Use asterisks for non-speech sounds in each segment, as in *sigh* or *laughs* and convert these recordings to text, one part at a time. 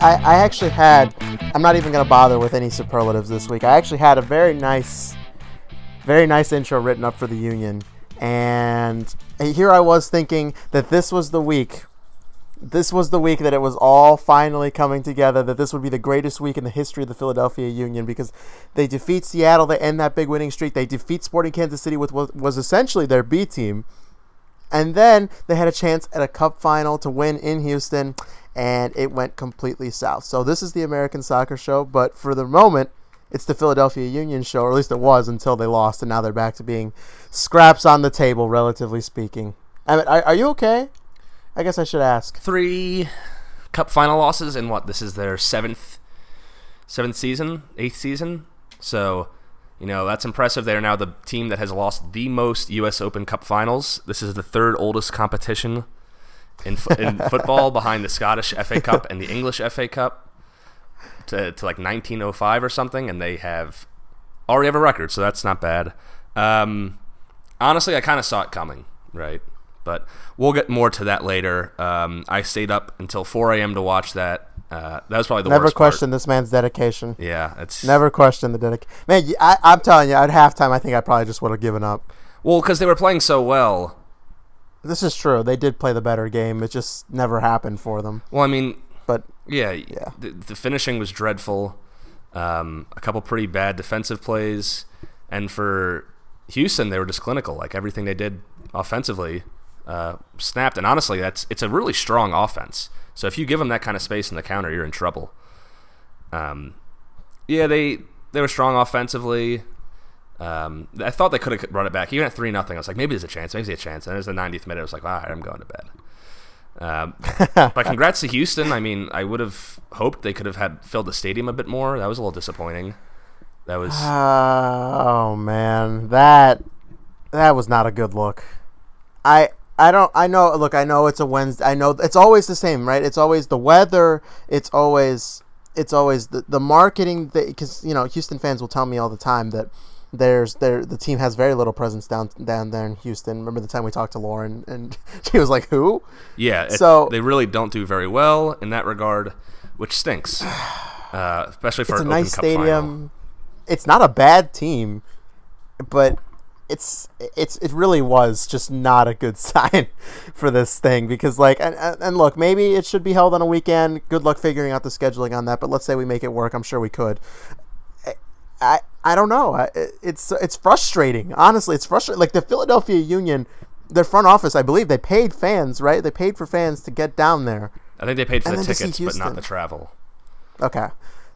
I, I actually had. I'm not even gonna bother with any superlatives this week. I actually had a very nice, very nice intro written up for the Union, and here I was thinking that this was the week. This was the week that it was all finally coming together. That this would be the greatest week in the history of the Philadelphia Union because they defeat Seattle, they end that big winning streak. They defeat Sporting Kansas City with what was essentially their B team, and then they had a chance at a Cup final to win in Houston and it went completely south. So this is the American Soccer Show, but for the moment, it's the Philadelphia Union Show, or at least it was until they lost, and now they're back to being scraps on the table, relatively speaking. Mean, are, are you okay? I guess I should ask. Three cup final losses in what? This is their seventh seventh season, eighth season. So, you know, that's impressive. They are now the team that has lost the most U.S. Open Cup finals. This is the third oldest competition in, in *laughs* football behind the Scottish FA Cup and the English FA Cup to, to like 1905 or something, and they have already have a record, so that's not bad. Um, honestly, I kind of saw it coming, right? But we'll get more to that later. Um, I stayed up until 4 a.m. to watch that. Uh, that was probably the worst. Never worst question this man's dedication. Yeah, it's Never question the dedication. Man, I, am telling you, at halftime, I think I probably just would have given up. well because they were playing so well. This is true. They did play the better game. It just never happened for them. Well, I mean, But Yeah, Yeah. The, the finishing was dreadful. Um, a couple pretty bad defensive plays, and for Houston, they were just clinical. Like everything they did offensively uh, snapped. And honestly, that's it's a really strong offense. So if you give them that kind of space in the counter, you're in trouble. Um, yeah, they they were strong offensively. Um, I thought they could have run it back even at three nothing. I was like, maybe there's a chance, maybe there's a chance. And it was the 90th minute. I was like, all right, I'm going to bed. Um, *laughs* but congrats to Houston. I mean, I would have hoped they could have had filled the stadium a bit more. That was a little disappointing. That was oh man, that that was not a good look. I I don't I know look, I know it's a Wednesday. I know it's always the same, right? It's always the weather, it's always it's always the, the marketing because you know Houston fans will tell me all the time that there's there the team has very little presence down down there in Houston. Remember the time we talked to Lauren and *laughs* she was like, "Who?" yeah. It, So- they really don't do very well in that regard, which stinks, *sighs* uh, especially for It's a nice Open Cup final. stadium. It's not a bad team, but it's it's it really was just not a good *laughs* sign for this thing because like and, and and look maybe it should be held on a weekend. Good luck figuring out the scheduling on that. But let's say we make it work. I'm sure we could. I I, don't know. It's it's frustrating. Honestly, it's frustrating. Like the Philadelphia Union, their front office, I believe they paid fans right. They paid for fans to get down there. I think they paid for And the then to see tickets, but not the travel. Okay.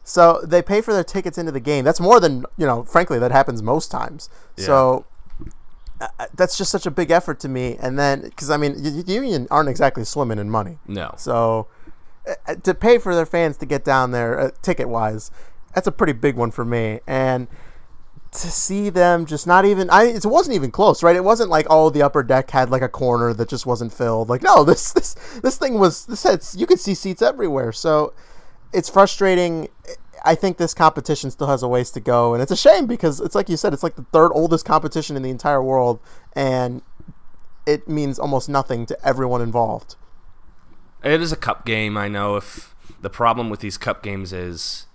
So they pay for their tickets into the game. That's more than, you know, frankly, that happens most times. So uh, that's just such a big effort to me. And then, because, I mean, the Union aren't exactly swimming in money. No. So uh, to pay for their fans to get down there, uh, ticket wise, that's a pretty big one for me. And to see them just not even, I it wasn't even close, right? It wasn't like oh the upper deck had like a corner that just wasn't filled. Like no, *laughs* this this this thing was this had you could see seats everywhere. So it's frustrating. I think this competition still has a ways to go, and it's a shame because it's like you said, it's like the third oldest competition in the entire world, and it means almost nothing to everyone involved. It is a cup game. I know if the problem with these cup games is,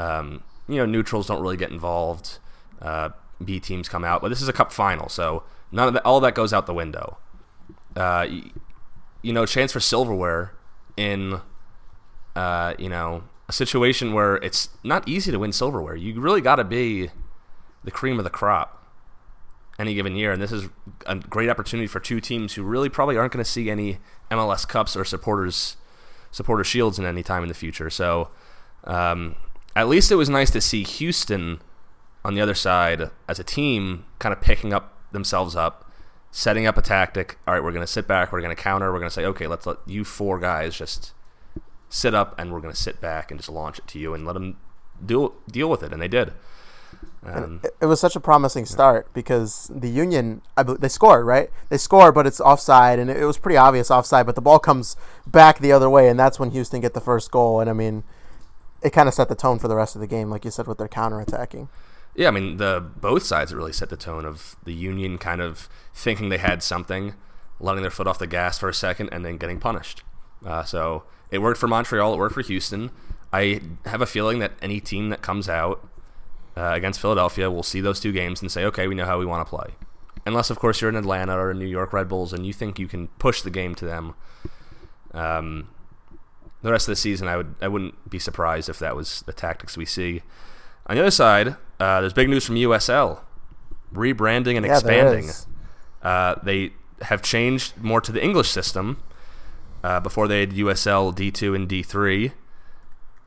um, you know, neutrals don't really get involved. Uh, B teams come out, but this is a cup final, so none of that, all that goes out the window. Uh, y- you know, chance for silverware in, uh, you know, a situation where it's not easy to win silverware. You really got to be the cream of the crop any given year, and this is a great opportunity for two teams who really probably aren't going to see any MLS Cups or supporters supporter shields in any time in the future. So, um, at least it was nice to see Houston on the other side as a team, kind of picking up themselves up, setting up a tactic. All right, we're going to sit back, we're going to counter, we're going to say, okay, let's let you four guys just sit up, and we're going to sit back and just launch it to you and let them deal deal with it, and they did. Um, it was such a promising start because the Union, I they scored, right? They score, but it's offside, and it was pretty obvious offside. But the ball comes back the other way, and that's when Houston get the first goal. And I mean, it kind of set the tone for the rest of the game, like you said, with their counterattacking. Yeah, I mean the both sides really set the tone of the Union kind of thinking they had something, letting their foot off the gas for a second, and then getting punished. Uh, so It worked for Montreal. It worked for Houston. I have a feeling that any team that comes out uh, against Philadelphia will see those two games and say, okay, we know how we want to play. Unless, of course, you're in Atlanta or New York Red Bulls and you think you can push the game to them. Um, the rest of the season, I would I wouldn't be surprised if that was the tactics we see. On the other side, uh, there's big news from USL, rebranding and Yeah, expanding. Uh, they have changed more to the English system. Uh, before they had USL D2 and D3,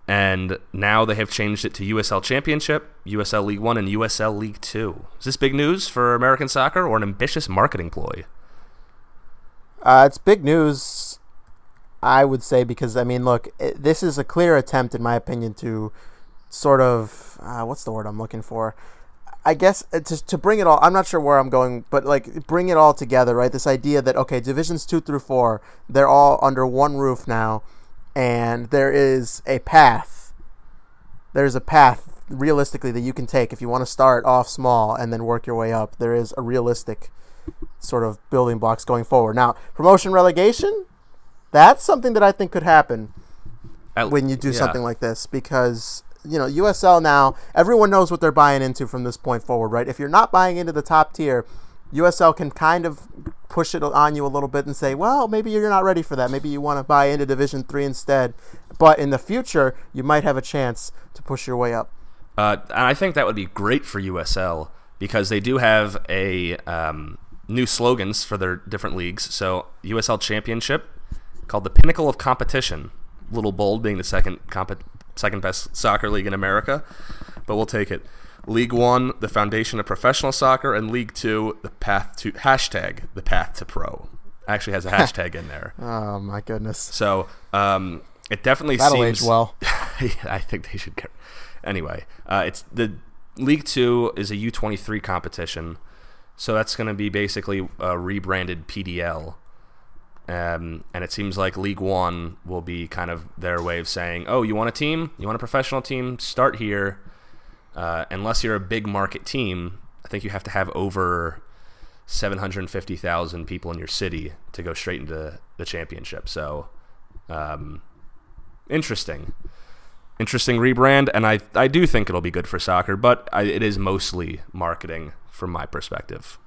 and now they have changed it to USL Championship, USL League One, and USL League Two. Is this big news for American soccer or an ambitious marketing ploy? Uh, it's big news, I would say, because I mean, look, it, this is a clear attempt, in my opinion, to sort of uh, what's the word I'm looking for? I guess uh, to, to bring it all. I'm not sure where I'm going, but like bring it all together, right? This idea that okay, divisions two through four, they're all under one roof now, and there is a path. There's a path realistically that you can take if you want to start off small and then work your way up. There is a realistic sort of building blocks going forward. Now, promotion relegation, that's something that I think could happen At- when you do yeah. something like this because you know USL now everyone knows what they're buying into from this point forward, right? If you're not buying into the top tier, USL can kind of push it on you a little bit and say, well, maybe you're not ready for that. Maybe you want to buy into Division Three instead. But in the future, you might have a chance to push your way up. Uh, and I think that would be great for USL because they do have a um, new slogans for their different leagues. So USL Championship, called the Pinnacle of Competition. Little bold, being the second comp- second best soccer league in America, but we'll take it. League One, the foundation of professional soccer, and League Two, the path to hashtag the path to pro. Actually has a *laughs* hashtag in there. Oh my goodness, So um, it definitely that'll seems age *laughs* well. I think they should get. Anyway, uh, it's the League Two is a U twenty three competition, so that's going to be basically a rebranded PDL. Um, and it seems like League One will be kind of their way of saying, "Oh, you want a team? You want a professional team? Start here." Uh, unless you're a big market team, I think you have to have over seven hundred fifty thousand people in your city to go straight into the championship. So, um, interesting interesting rebrand, and I I do think it'll be good for soccer, but I, it is mostly marketing from my perspective.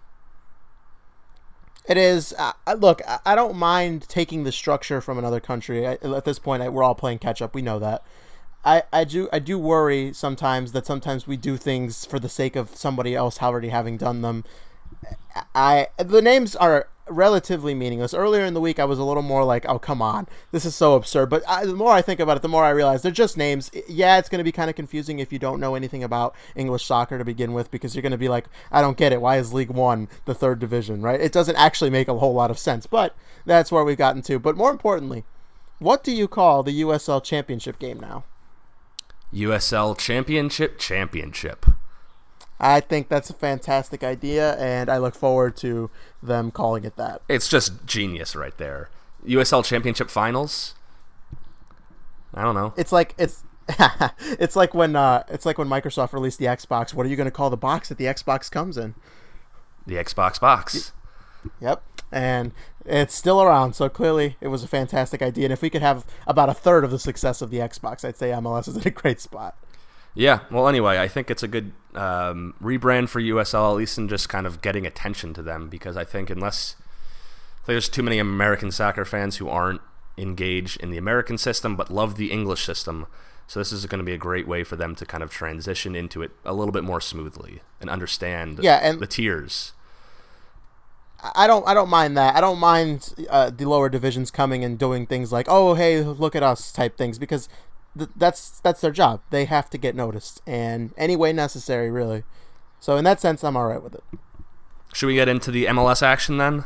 It is. Uh, look, I- I don't mind taking the structure from another country. I, at this point, I, we're all playing catch up. We know that. I, I do I do worry sometimes that sometimes we do things for the sake of somebody else already having done them. I the names are relatively meaningless. Earlier in the week, I was a little more like, "Oh, come on, this is so absurd." But I, the more I think about it, the more I realize they're just names. Yeah, it's going to be kind of confusing if you don't know anything about English soccer to begin with, because you're going to be like, "I don't get it. Why is League One the third division?" Right? It doesn't actually make a whole lot of sense. But that's where we've gotten to. But more importantly, what do you call the USL Championship game now? USL Championship Championship. I think that's a fantastic idea, and I look forward to them calling it that. It's just genius right there. USL Championship Finals. I don't know. It's like it's *laughs* it's like when uh, it's like when Microsoft released the Xbox. What are you going to call the box that the Xbox comes in? The Xbox box. Yep, and it's still around. So clearly, it was a fantastic idea. And if we could have about a third of the success of the Xbox, I'd say MLS is in a great spot. Yeah. Well, anyway, I think it's a good um, rebrand for USL, at least in just kind of getting attention to them, because I think unless there's too many American soccer fans who aren't engaged in the American system but love the English system, so this is going to be a great way for them to kind of transition into it a little bit more smoothly and understand Yeah, and- the tiers. I don't I don't mind that. I don't mind uh, the lower divisions coming and doing things like oh hey look at us type things because th- that's that's their job. They have to get noticed and any way necessary really. So in that sense, I'm all right with it. Should we get into the MLS action then?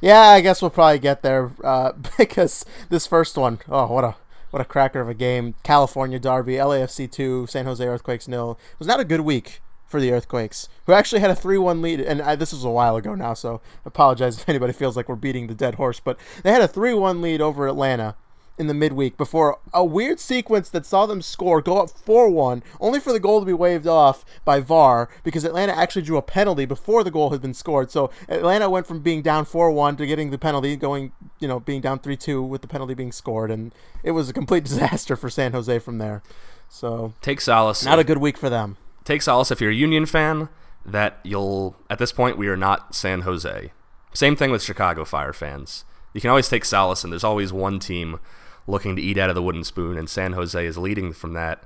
Yeah, I guess we'll probably get there uh, *laughs* because this first one, oh what a what a cracker of a game! California Derby, LAFC two, San Jose Earthquakes nil. It was not a good week for the Earthquakes, who actually had a three one lead, and I, this was a while ago now, so apologize if anybody feels like we're beating the dead horse, but they had a three one lead over Atlanta. In the midweek before a weird sequence that saw them score, go up 4 1, only for the goal to be waved off by VAR because Atlanta actually drew a penalty before the goal had been scored. So Atlanta went from being down 4 1 to getting the penalty, going, you know, being down 3 2 with the penalty being scored. And it was a complete *laughs* disaster for San Jose from there. So take solace. Not a good week for them. Take solace if you're a Union fan that you'll, at this point, we are not San Jose. Same thing with Chicago Fire fans. You can always take solace, and there's always one team looking to eat out of the wooden spoon, and San Jose is leading from that.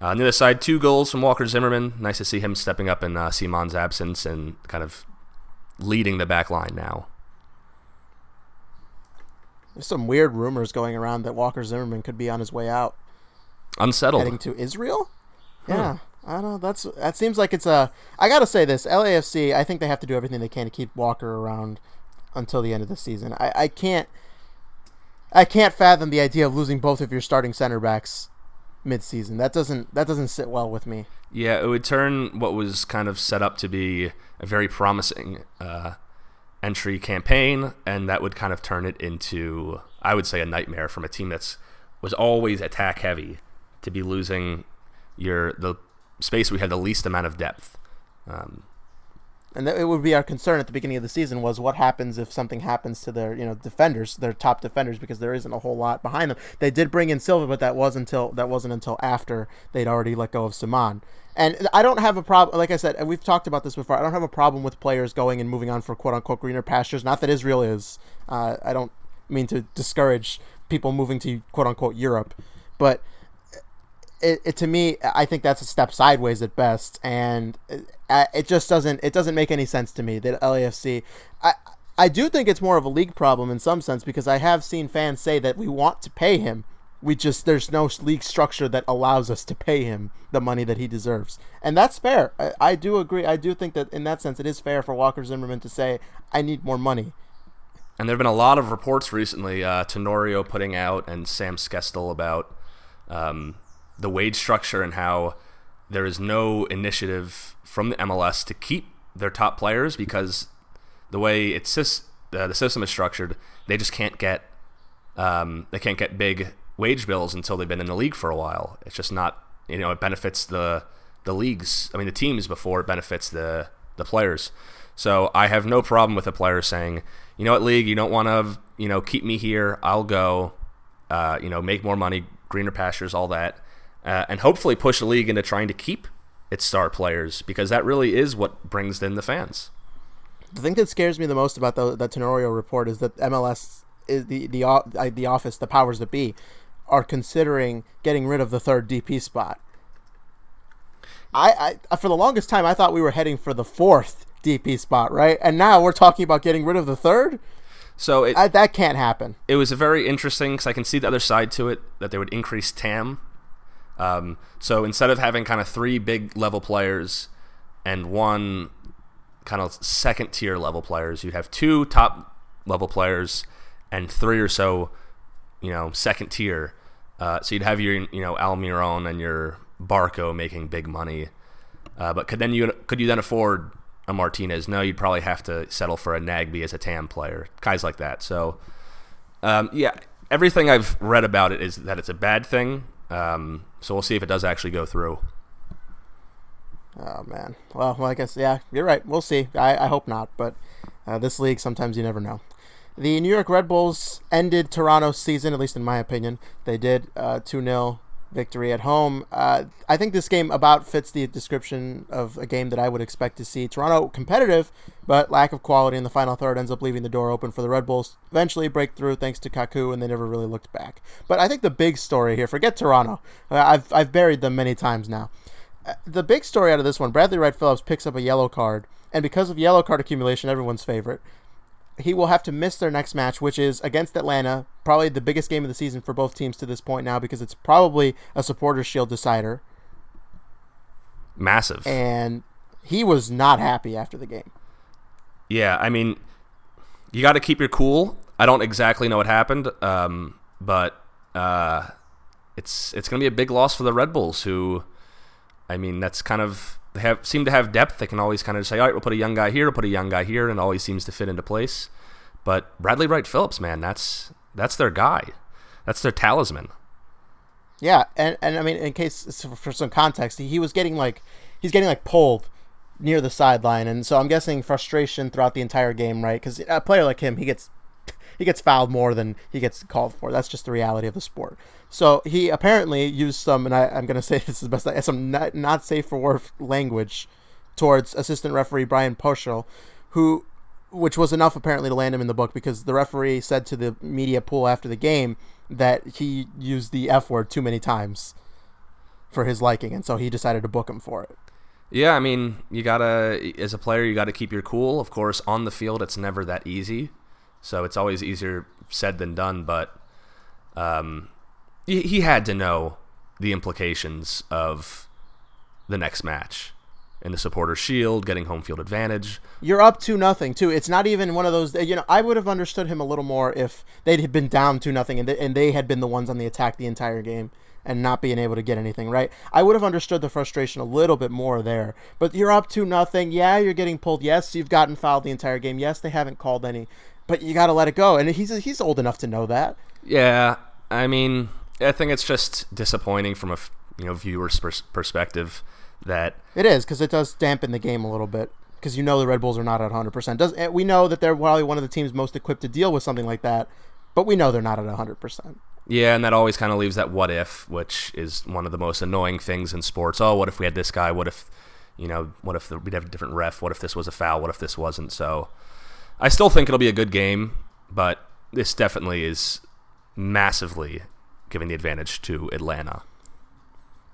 Uh, on the other side, two goals from Walker Zimmerman. Nice to see him stepping up in uh, Ciman's absence and kind of leading the back line now. There's some weird rumors going around that Walker Zimmerman could be on his way out. Unsettled. Heading to Israel? Yeah. I don't know. That's that seems like it's a. I gotta say this. LAFC. I think they have to do everything they can to keep Walker around until the end of the season. I, I can't. I can't fathom the idea of losing both of your starting center backs mid-season. That doesn't that doesn't sit well with me. Yeah, it would turn what was kind of set up to be a very promising uh, entry campaign, and that would kind of turn it into, I would say, a nightmare from a team that's was always attack heavy to be losing your the space we had the least amount of depth. Um, and it would be our concern at the beginning of the season was what happens if something happens to their you know defenders, their top defenders, because there isn't a whole lot behind them. They did bring in Silva, but that was until that wasn't until after they'd already let go of Ciman. And I don't have a problem. Like I said, we've talked about this before. I don't have a problem with players going and moving on for quote unquote greener pastures. Not that Israel is. Uh, I don't mean to discourage people moving to quote unquote Europe, but it, it, to me, I think that's a step sideways at best, and it, just doesn't it doesn't make any sense to me that LAFC. I I do think it's more of a league problem in some sense because I have seen fans say that we want to pay him. We just there's no league structure that allows us to pay him the money that he deserves, and that's fair. I, I do agree. I do think that in that sense, it is fair for Walker Zimmerman to say, "I need more money." And there have been a lot of reports recently, uh, Tenorio putting out and Sam Stejskal about um, the wage structure and how there is no initiative from the MLS to keep their top players because the way it's uh, the system is structured, they just can't get um, they can't get big wage bills until they've been in the league for a while. It's just not you know it benefits the the leagues. I mean the teams before it benefits the the players. So I have no problem with a player saying, you know what, league, you don't want to you know keep me here. I'll go. Uh, you know, make more money, greener pastures, all that uh, and hopefully push the league into trying to keep its star players because that really is what brings in the fans. The thing that scares me the most about the, the Tenorio report is that MLS is the the uh, the office, the powers that be, are considering getting rid of the third DP spot. I, I for the longest time I thought we were heading for the fourth DP spot, right? And now we're talking about getting rid of the third. So it, I, that can't happen. It was a very interesting because I can see the other side to it that they would increase TAM um, so instead of having kind of three big level players and one kind of second tier level players, you'd have two top level players and three or so, you know, second tier. Uh, so you'd have your, you know, Almiron and your Barco making big money. Uh, but could then you could you then afford a Martinez? No, you'd probably have to settle for a Nagbe as a TAM player, guys like that. So, um, yeah, everything I've read about it is that it's a bad thing. Um, so we'll see if it does actually go through. Oh man. Well, well I guess yeah, you're right. We'll see. I, I hope not, but uh, this league sometimes you never know. The New York Red Bulls ended Toronto's season, at least in my opinion. They did uh, two uh, 0 victory at home. Uh, I think this game about fits the description of a game that I would expect to see. Toronto competitive, but lack of quality in the final third ends up leaving the door open for the Red Bulls. Eventually break through thanks to Kaku, and they never really looked back. But I think the big story here, forget Toronto. Uh, I've I've buried them many times now. Uh, the big story out of this one, Bradley Wright Phillips picks up a yellow card, and because of yellow card accumulation, everyone's favorite he will have to miss their next match, which is against Atlanta, probably the biggest game of the season for both teams to this point now because it's probably a supporters shield decider. Massive. And he was not happy after the game. Yeah, I mean, you got to keep your cool. I don't exactly know what happened, um, but uh, it's it's going to be a big loss for the Red Bulls, who, I mean, that's kind of they have seem to have depth. They can always kind of say, all right, we'll put a young guy here, we'll put a young guy here, and it always seems to fit into place. But Bradley Wright Phillips, man, that's that's their guy. That's their talisman. Yeah, and and I mean, in case for some context, he was getting like he's getting like pulled near the sideline, and so I'm guessing frustration throughout the entire game, right? Because a player like him, he gets he gets fouled more than he gets called for. That's just the reality of the sport. So he apparently used some, and I, am going to say *laughs* this is best, some not, not safe for work language towards assistant referee Brian Poschel, who, which was enough apparently to land him in the book because the referee said to the media pool after the game that he used the F word too many times for his liking, and so he decided to book him for it. Yeah, I mean, you gotta as a player, you gotta keep your cool. Of course, on the field, it's never that easy, so it's always easier said than done. But um, he, he had to know the implications of the next match in the supporter shield, getting home field advantage. You're up to nothing too. It's not even one of those. You know, I would have understood him a little more if they'd have been down to nothing and they, and they had been the ones on the attack the entire game and not being able to get anything right. I would have understood the frustration a little bit more there. But you're up to nothing. Yeah, you're getting pulled. Yes, you've gotten fouled the entire game. Yes, they haven't called any, but you got to let it go. And he's he's old enough to know that. Yeah, I mean, I think it's just disappointing from a you know viewer's pers- perspective that it is because it does dampen the game a little bit because you know the Red Bulls are not at 100%. Does eh, we know that they're probably one of the teams most equipped to deal with something like that, but we know they're not at 100%. Yeah, and that always kind of leaves that what if, which is one of the most annoying things in sports. Oh, what if we had this guy? What if, you know, what if we'd have a different ref? What if this was a foul? What if this wasn't? So, I still think it'll be a good game, but this definitely is massively giving the advantage to Atlanta.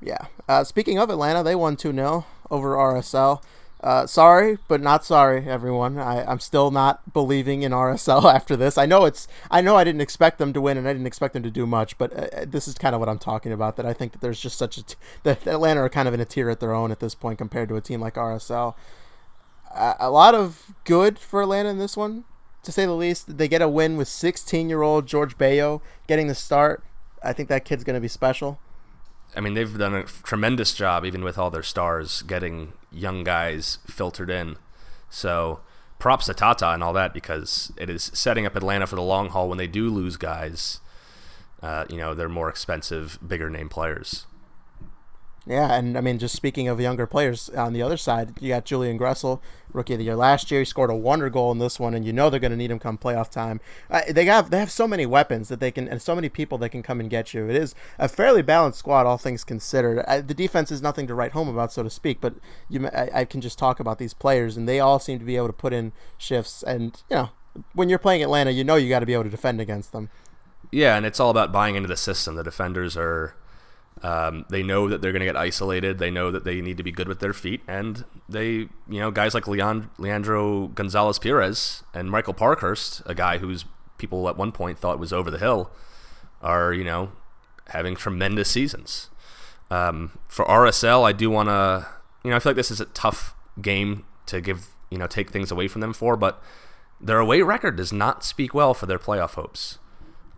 Yeah. Uh, speaking of Atlanta, they won 2 0 over RSL. Uh, sorry, but not sorry, everyone. I, I'm still not believing in RSL *laughs* after this. I know it's. I know I didn't expect them to win, and I didn't expect them to do much. But uh, uh this is kind of what I'm talking about. That I think that there's just such a. T- that Atlanta are kind of in a tier at their own at this point compared to a team like RSL. A lot of good for Atlanta in this one, to say the least. They get a win with 16 year old George Bello getting the start. I think that kid's going to be special. I mean, they've done a tremendous job, even with all their stars, getting young guys filtered in. So props to Tata and all that because it is setting up Atlanta for the long haul when they do lose guys. Uh, you know, they're more expensive, bigger name players. Yeah, and I mean, just speaking of younger players on the other side, you got Julian Gressel, rookie of the year last year. He scored a wonder goal in this one, and you know they're going to need him come playoff time. Uh, they have they have so many weapons that they can, and so many people that can come and get you. It is a fairly balanced squad, all things considered. The defense is nothing to write home about, so to speak. But you, I, I can just talk about these players, and they all seem to be able to put in shifts. And you know, when you're playing Atlanta, you know you got to be able to defend against them. Yeah, and it's all about buying into the system. The defenders are um, they know that they're going to get isolated. They know that they need to be good with their feet, and they, you know, guys like Leon, Leandro Gonzalez Pirez and Michael Parkhurst, a guy whose people at one point thought was over the hill, are you know having tremendous seasons. Um, for RSL, I do want to, you know, I feel like this is a tough game to give, you know, take things away from them for, but their away record does not speak well for their playoff hopes.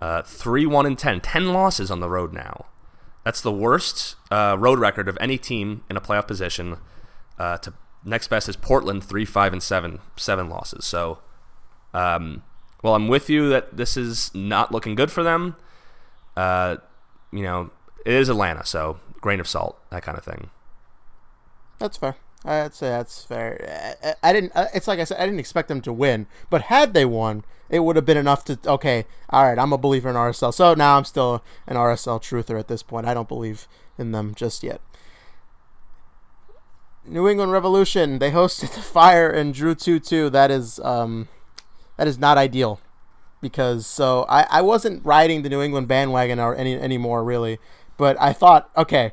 Uh, 3 1 and 10, 10 losses on the road now. That's the worst uh, road record of any team in a playoff position. Uh, to next best is Portland, three, five, and seven, seven losses. So, um, well, I'm with you that this is not looking good for them. Uh, you know, it is Atlanta, so grain of salt, that kind of thing. That's fair. I'd say that's fair. I, I didn't. Uh, it's like I said, I didn't expect them to win, but had they won, it would have been enough to. Okay, all right, I'm a believer in RSL. So now I'm still an RSL truther at this point. I don't believe in them just yet. New England Revolution. They hosted the Fire and drew two two. That is um, that is not ideal, because so I, I wasn't riding the New England bandwagon or any anymore really, but I thought okay,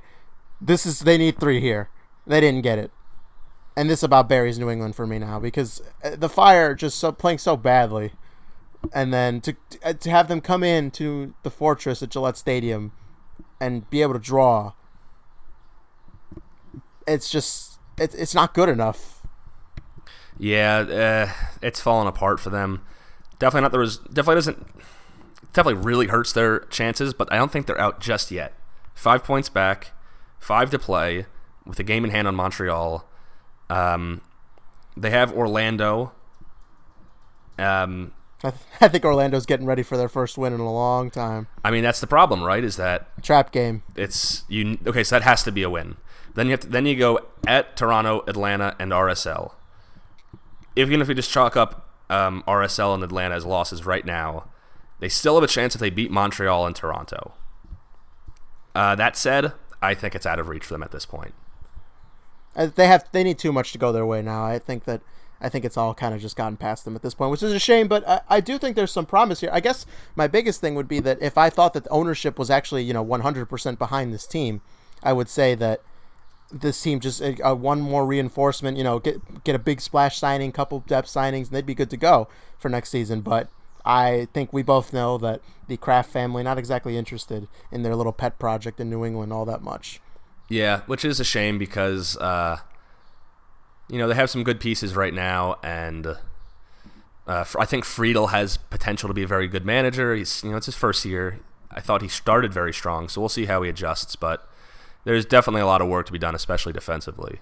this is they need three here. They didn't get it and this about Barry's New England for me now because uh, the Fire just so playing so badly, and then to uh, to have them come in to the Fortress at Gillette Stadium, and be able to draw. It's just it's it's not good enough. Yeah, uh, it's falling apart for them. Definitely not. There was definitely doesn't definitely really hurts their chances, but I don't think they're out just yet. Five points back, five to play, with a game in hand on Montreal um, they have Orlando. Um, I, th- *laughs* I think Orlando's getting ready for their first win in a long time. I mean, that's the problem, right? Is that Trap game. it's you? Okay, so that has to be a win. Then you have to, then you go at Toronto, Atlanta, and RSL. Even if we just chalk up um, RSL and Atlanta as losses right now, they still have a chance if they beat Montreal and Toronto. Uh, that said, I think it's out of reach for them at this point. Uh, They have they need too much to go their way now. I think that I think it's all kind of just gotten past them at this point, which is a shame. But I, I do think there's some promise here. I guess my biggest thing would be that if I thought that ownership was actually you know 100% behind this team, I would say that this team just uh, uh, one more reinforcement. You know, get get a big splash signing, couple depth signings, and they'd be good to go for next season. But I think we both know that the Kraft family not exactly interested in their little pet project in New England all that much. Yeah, which is a shame because uh, you know they have some good pieces right now, and uh, I think Friedel has potential to be a very good manager. He's you know it's his first year. I thought he started very strong, so we'll see how he adjusts. But there's definitely a lot of work to be done, especially defensively.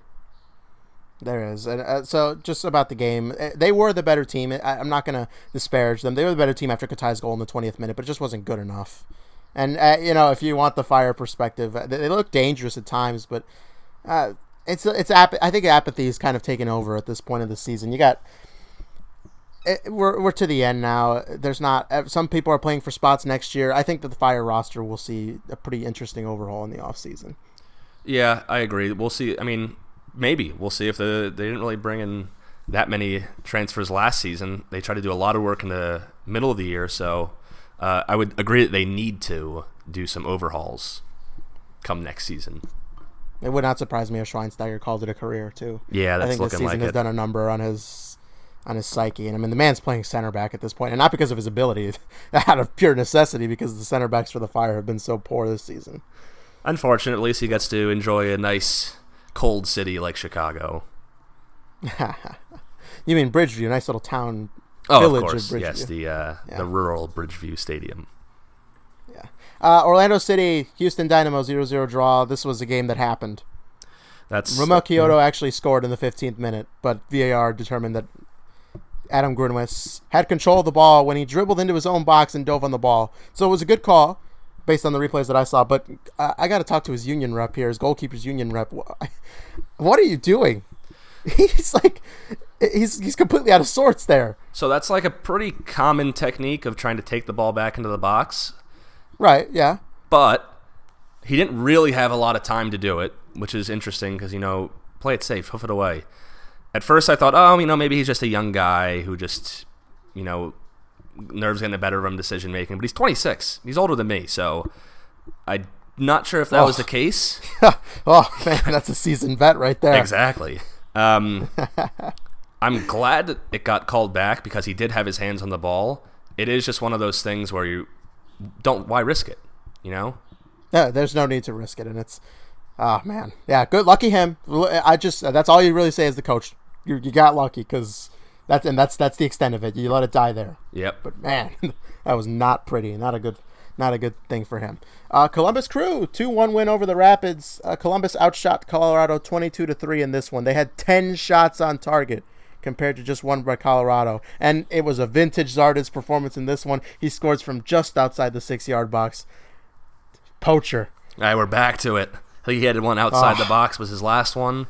There is. And, uh, so just about the game, uh, they were the better team. I, I'm not going to disparage them. They were the better team after Katai's goal in the 20th minute, but it just wasn't good enough. And uh, you know, if you want the fire perspective, uh, they, they look dangerous at times, but uh, it's it's ap- I think apathy is kind of taken over at this point of the season. You got it, we're we're to the end now. There's not some people are playing for spots next year. I think that the fire roster will see a pretty interesting overhaul in the offseason. Yeah, I agree. We'll see. I mean, maybe we'll see if the they didn't really bring in that many transfers last season. They tried to do a lot of work in the middle of the year, so uh, I would agree that they need to do some overhauls come next season. It would not surprise me if Schweinsteiger called it a career too. Yeah, that's I think this season like has it. done a number on his on his psyche, and I mean the man's playing center back at this point, and not because of his ability, *laughs* out of pure necessity, because the center backs for the Fire have been so poor this season. Unfortunately, at least he gets to enjoy a nice cold city like Chicago. *laughs* You mean Bridgeview, a nice little town Oh, village of course, Bridgeview. yes, the uh, Yeah. the rural Bridgeview Stadium. Yeah. Uh, Orlando City, Houston Dynamo 0-0 draw. This was a game that happened. That's Romell Quioto actually scored in the 15th minute, but VAR determined that Adam Grinwis had control of the ball when he dribbled into his own box and dove on the ball. So it was a good call based on the replays that I saw. But I, I got to talk to his union rep here, his goalkeeper's union rep. *laughs* What are you doing? *laughs* He's like, he's he's completely out of sorts there. so that's like a pretty common technique of trying to take the ball back into the box. Right? Yeah. but he didn't really have a lot of time to do it, which is interesting because you know, play it safe, hoof it away. At first, I thought, oh, you know, maybe he's just a young guy who just, you know, nerves getting the better of him decision making. But he's 26. He's older than me, so I'm not sure if that was Oh. the case. *laughs* oh man, that's a seasoned vet right there. Exactly. Um, *laughs* I'm glad it got called back because he did have his hands on the ball. It is just one of those things where you don't. Why risk it? You know. Yeah, there's no need to risk it, and it's, oh man, yeah, good, lucky him. I just that's all you really say as the coach. You, you got lucky because that's and that's that's the extent of it. You let it die there. Yep. But man, *laughs* that was not pretty. Not a good, not a good thing for him. Uh, Columbus Crew two one win over the Rapids. Uh, Columbus outshot Colorado twenty two to three in this one. They had ten shots on target. Compared to just one by Colorado, and it was a vintage Zardes performance in this one. He scores from just outside the six-yard box. Poacher, All right, we're back to it. He had one outside Oh. the box was his last one.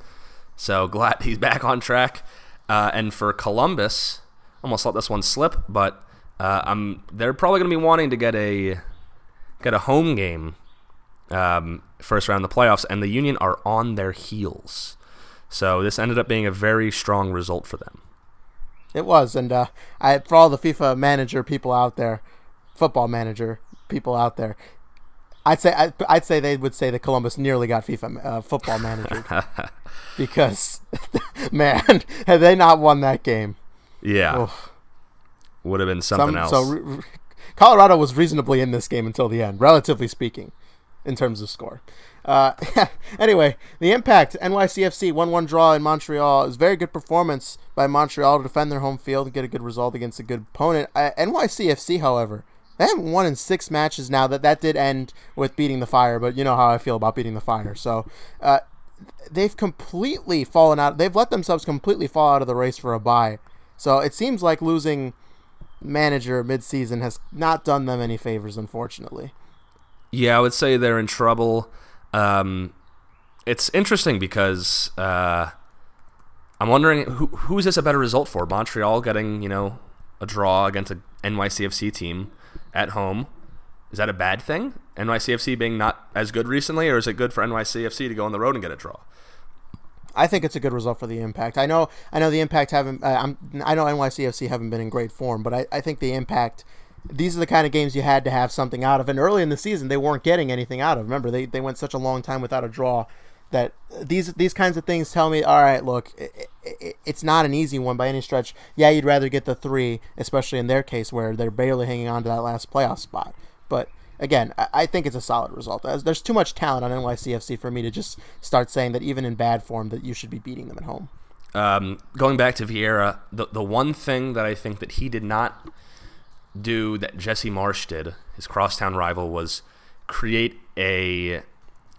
So glad he's back on track. Uh, and for Columbus, almost let this one slip, but uh, I'm they're probably going to be wanting to get a get a home game um, first round of the playoffs, and the Union are on their heels. So this ended up being a very strong result for them. It was, and uh, I for all the FIFA manager people out there, football manager people out there, I'd say I'd, I'd say they would say that Columbus nearly got FIFA uh, football manager *laughs* because, *laughs* man, had they not won that game, Yeah, oof. would have been something Some- else. so re- re- Colorado was reasonably in this game until the end, relatively speaking, in terms of score. Uh, *laughs* anyway, the impact NYCFC one one draw in Montreal is very good performance by Montreal to defend their home field and get a good result against a good opponent. Uh, NYCFC, however, they haven't won in six matches now. That that did end with beating the Fire, but you know how I feel about beating the Fire. So. Uh, they've completely fallen out. They've let themselves completely fall out of the race for a bye. So it seems like losing manager midseason has not done them any favors, unfortunately. Yeah, I would say they're in trouble. Um, it's interesting because uh, I'm wondering who who is this a better result for? Montreal getting you know a draw against a NYCFC team at home. Is that a bad thing? NYCFC being not as good recently, or is it good for NYCFC to go on the road and get a draw? I think it's a good result for the Impact. I know, I know the Impact haven't. Uh, I'm, I know NYCFC haven't been in great form, but I, I think the Impact. These are the kind of games you had to have something out of. And early in the season, they weren't getting anything out of. Remember, they, they went such a long time without a draw that these these kinds of things tell me, all right, look, it, it, it's not an easy one by any stretch. Yeah, you'd rather get the three, especially in their case where they're barely hanging on to that last playoff spot. But again, I think it's a solid result. There's too much talent on NYCFC for me to just start saying that even in bad form that you should be beating them at home. Um, going back to Vieira, the the one thing that I think that he did not do that Jesse Marsch did, his crosstown rival, was create a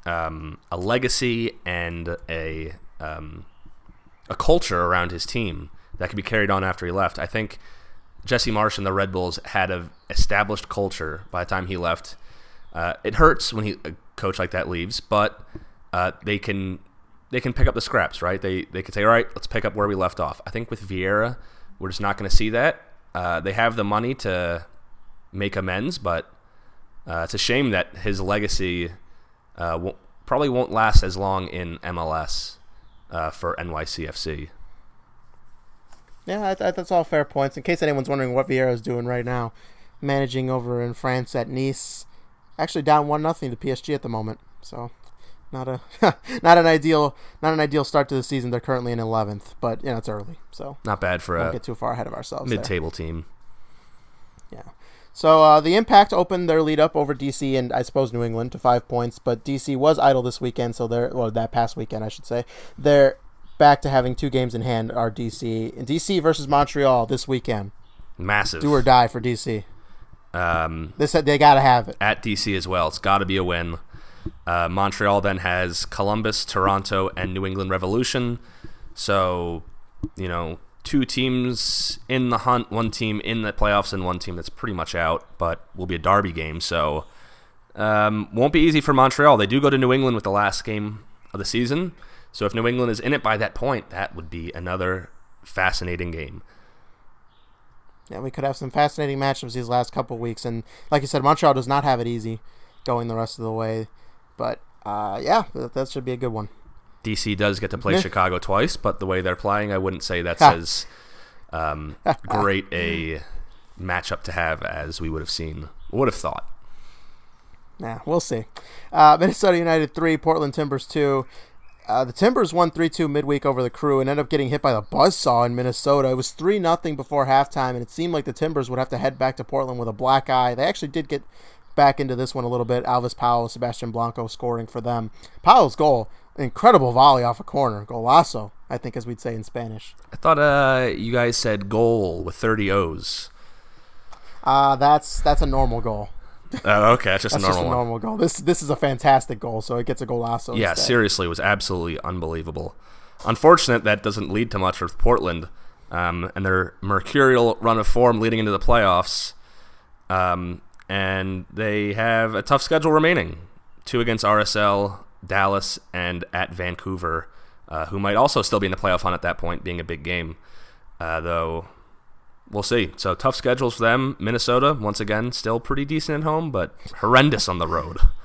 um, a legacy and a um, a culture around his team that could be carried on after he left. I think Jesse Marsch and the Red Bulls had a established culture by the time he left. Uh, it hurts when he, a coach like that leaves, but uh, they can they can pick up the scraps, right? They they can say, all right, let's pick up where we left off. I think with Vieira, we're just not going to see that. Uh, they have the money to make amends, but uh, it's a shame that his legacy uh, won't, probably won't last as long in MLS uh, for NYCFC. Yeah, that's all fair points. In case anyone's wondering what Vieira is doing right now, managing over in France at Nice, actually down one nothing to PSG at the moment. So, not a *laughs* not an ideal not an ideal start to the season. They're currently in eleventh, but you know it's early, so not bad for don't a get too far ahead of ourselves. mid-table team. Yeah. So uh, the Impact opened their lead up over DC and I suppose New England to five points, but DC was idle this weekend, so they're well that past weekend I should say. They're back to having two games in hand. Are DC and DC versus Montreal this weekend? Massive. Do or die for DC. Um, this they got to have it at DC as well. It's got to be a win. Uh, Montreal then has Columbus, Toronto, and New England Revolution. So, you know, two teams in the hunt, one team in the playoffs, and one team that's pretty much out, but will be a derby game. So, um, won't be easy for Montreal. They do go to New England with the last game of the season. So, if New England is in it by that point, that would be another fascinating game. Yeah, we could have some fascinating matchups these last couple weeks, and like you said, Montreal does not have it easy going the rest of the way. But uh, yeah, that, that should be a good one. DC does get to play Chicago twice, but the way they're playing, I wouldn't say that's as um, great a matchup to have as we would have seen, would have thought. Yeah, we'll see. Uh, Minnesota United 3, Portland Timbers 2. Uh, the Timbers won 3 2 midweek over the crew and ended up getting hit by the buzzsaw in Minnesota. It was 3 0 before halftime, and it seemed like the Timbers would have to head back to Portland with a black eye. They actually did get back into this one a little bit. Alvas Powell, Sebastian Blanco scoring for them. Powell's goal incredible volley off a corner, golazo, I think, as we'd say in Spanish. I thought uh, you guys said goal with 30 O's. Uh, that's that's a normal goal. *laughs* Oh, okay, that's just that's a normal just a normal goal. This this is a fantastic goal, so it gets a golazo. Yeah, instead. seriously, it was absolutely unbelievable. Unfortunate that doesn't lead to much with Portland um, and their mercurial run of form leading into the playoffs. Um, and they have a tough schedule remaining: two against RSL, Dallas, and at Vancouver, uh, who might also still be in the playoff hunt at that point, being a big game. Uh, though we'll see. So tough schedules for them. Minnesota, once again, still pretty decent at home, but horrendous on the road. *laughs*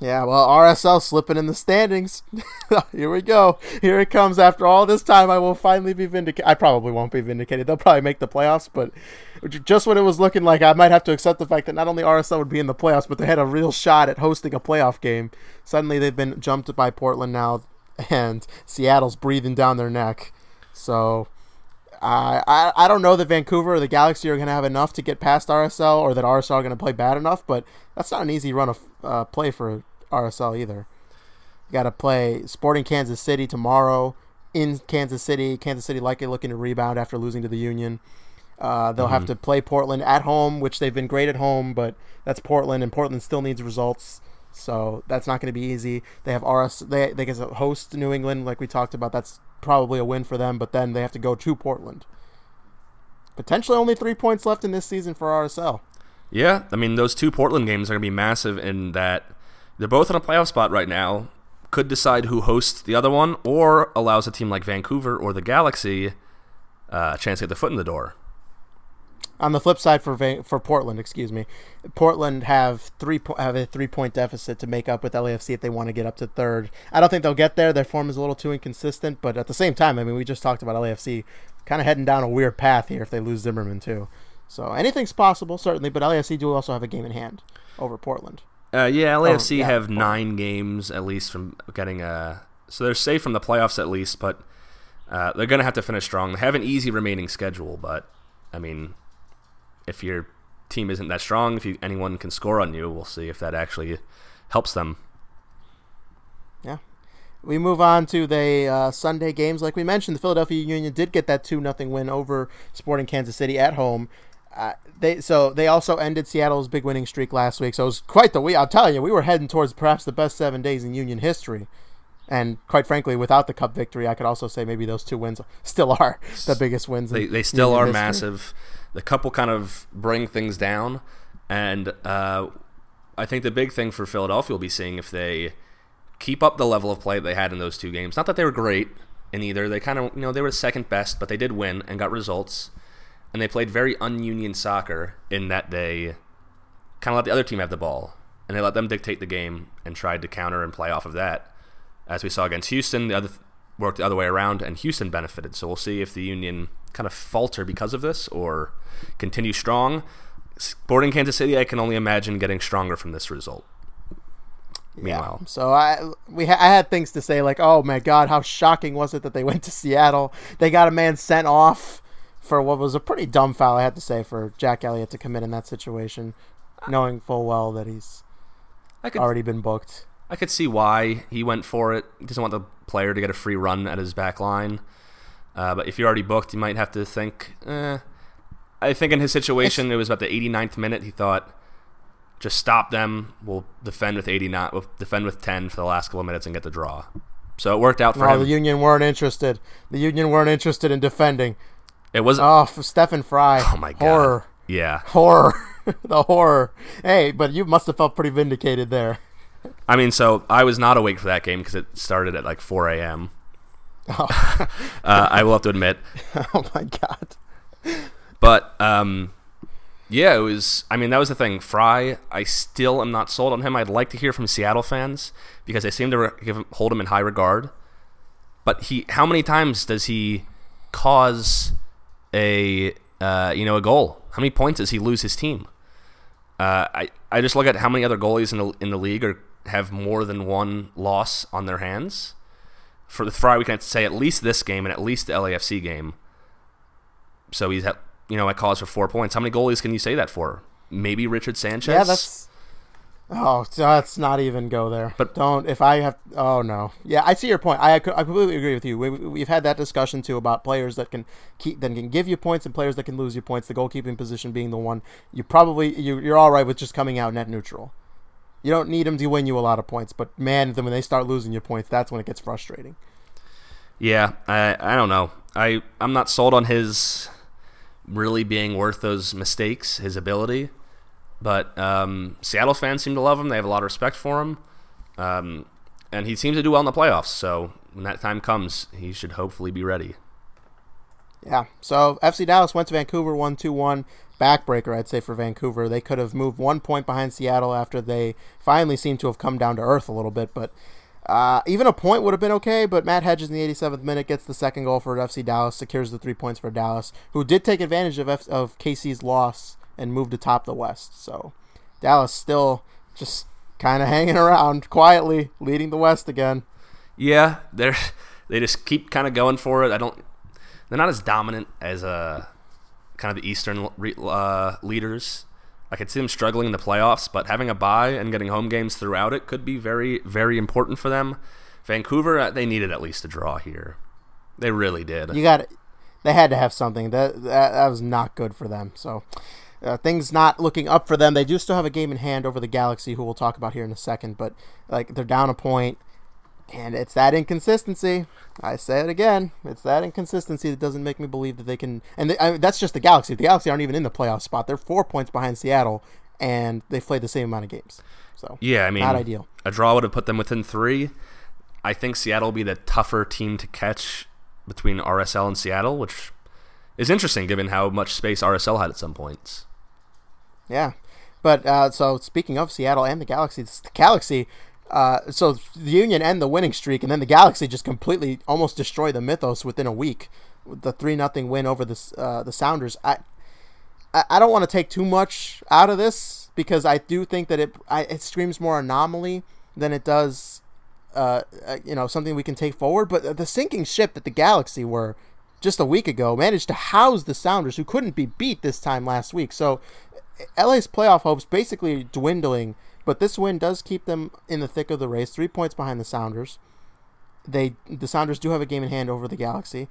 Yeah, well, RSL slipping in the standings. *laughs* Here we go. Here it comes. After all this time, I will finally be vindicated. I probably won't be vindicated. They'll probably make the playoffs, but just when it was looking like I might have to accept the fact that not only RSL would be in the playoffs, but they had a real shot at hosting a playoff game, suddenly they've been jumped by Portland now, and Seattle's breathing down their neck. So I, I, I don't know that Vancouver or the Galaxy are going to have enough to get past RSL or that RSL are going to play bad enough, but that's not an easy run of uh, play for RSL either. You got to play Sporting Kansas City tomorrow in Kansas City. Kansas City likely looking to rebound after losing to the Union. Uh, they'll mm-hmm. have to play Portland at home, which they've been great at home, but that's Portland, and Portland still needs results. So that's not going to be easy. They have RS. They they get to host New England, like we talked about. That's probably a win for them, but then they have to go to Portland. potentially only three points left in this season for RSL. Yeah, I mean those two Portland games are going to be massive in that they're both in a playoff spot right now. Could decide who hosts the other one, or allows a team like Vancouver or the Galaxy uh, a chance to get the foot in the door. On the flip side, for Van- for Portland, excuse me, Portland have three po- have a three point deficit to make up with LAFC if they want to get up to third. I don't think they'll get there. Their form is a little too inconsistent, but at the same time, I mean, we just talked about LAFC kind of heading down a weird path here if they lose Zimmerman too. So anything's possible, certainly. But LAFC do also have a game in hand over Portland. Uh, yeah, LAFC Oh, yeah, have Portland. nine games at least from getting a. So they're safe from the playoffs at least, but uh, they're going to have to finish strong. They have an easy remaining schedule, but I mean, if your team isn't that strong, if you, anyone can score on you, we'll see if that actually helps them. Yeah. We move on to the uh, Sunday games. Like we mentioned, the Philadelphia Union did get that two nothing win over Sporting Kansas City at home. Uh, they so they also ended Seattle's big winning streak last week. So it was quite the week. I'm telling you, we were heading towards perhaps the best seven days in Union history. And quite frankly, without the Cup victory, I could also say maybe those two wins still are *laughs* the biggest wins. They, they still Union are history. massive. The couple kind of bring things down, and uh, I think the big thing for Philadelphia will be seeing if they keep up the level of play they had in those two games. Not that they were great in either. They kind of you know they were second best, but they did win and got results, and they played very ununion soccer in that they kind of let the other team have the ball and they let them dictate the game and tried to counter and play off of that. As we saw against Houston, the other worked the other way around, and Houston benefited. So we'll see if the Union kind of falter because of this or continue strong. Sporting Kansas City, I can only imagine getting stronger from this result. Meanwhile, So I we ha- I had things to say like, oh my god, how shocking was it that they went to Seattle? They got a man sent off for what was a pretty dumb foul, I had to say, for Jack Elliott to commit in that situation, knowing full well that he's I could already been booked. I could see why he went for it. He doesn't want the player to get a free run at his back line. Uh, but if you're already booked, you might have to think. Eh. I think in his situation, it was about the 89th minute. He thought, just stop them. We'll defend with 89. We'll defend with 10 for the last couple of minutes and get the draw. So it worked out for No, him. the Union weren't interested. The Union weren't interested in defending. It was. Oh, Stefan Frei. oh my god. Horror. Yeah. Horror. *laughs* the horror. Hey, but you must have felt pretty vindicated there. I mean, so I was not awake for that game because it started at like 4 a.m. Oh, *laughs* Uh, I will have to admit. *laughs* oh my god. But um, yeah, it was. I mean, that was the thing. Fry, I still am not sold on him. I'd like to hear from Seattle fans because they seem to re- him, hold him in high regard. But he, how many times does he cause a uh, you know a goal? How many points does he lose his team? Uh, I I just look at how many other goalies in the in the league are have more than one loss on their hands. For the Frei, we can say at least this game and at least the LAFC game. So he's at you know at cause for four points. How many goalies can you say that for? Maybe Richard Sanchez. Yeah, that's. Oh, let's not even go there. But- don't. If I have, oh no. Yeah, I see your point. I, I completely agree with you. We, we've had that discussion too about players that can keep, that can give you points, and players that can lose you points. The goalkeeping position being the one you probably you, you're all right with just coming out net neutral. You don't need them to win you a lot of points, but man, then when they start losing you points, that's when it gets frustrating. Yeah, I I don't know. I I'm not sold on his really being worth those mistakes, his ability. But um, Seattle fans seem to love him. They have a lot of respect for him, um, and he seems to do well in the playoffs. So when that time comes, he should hopefully be ready. Yeah. So FC Dallas went to Vancouver, one two one. Backbreaker, I'd say for Vancouver. They could have moved one point behind Seattle after they finally seemed to have come down to earth a little bit, but uh, even a point would have been okay. But Matt Hedges in the 87th minute gets the second goal for FC Dallas, secures the three points for Dallas, who did take advantage of F- of KC's loss and moved atop the West. So Dallas still just kind of hanging around quietly, leading the West again. Yeah, they're they just keep kind of going for it. I don't. They're not as dominant as uh kind of the Eastern uh, leaders. I could see them struggling in the playoffs, but having a bye and getting home games throughout it could be very, very important for them. Vancouver, uh, they needed at least a draw here. They really did. You got They had to have something. That that, that was not good for them. So. Uh, things not looking up for them. They do still have a game in hand over the Galaxy, who we'll talk about here in a second. But like they're down a point. And it's that inconsistency. I say it again. It's that inconsistency that doesn't make me believe that they can. And they, I mean, that's just the Galaxy. The Galaxy aren't even in the playoff spot. They're four points behind Seattle, and they've played the same amount of games. So Yeah, I mean, not ideal. A draw would have put them within three. I think Seattle will be the tougher team to catch between RSL and Seattle, which is interesting given how much space RSL had at some points. Yeah, but uh, so speaking of Seattle and the Galaxy, the Galaxy. Uh, so the Union end the winning streak, and then the Galaxy just completely almost destroy the Mythos within a week with the three nothing win over the uh, the Sounders. I I, don't want to take too much out of this because I do think that it I, it screams more anomaly than it does. Uh, uh, you know something we can take forward, but the sinking ship that the Galaxy were just a week ago managed to house the Sounders, who couldn't be beat this time last week. So LA's playoff hopes basically dwindling, but this win does keep them in the thick of the race, three points behind the Sounders. They the Sounders do have a game in hand over the Galaxy,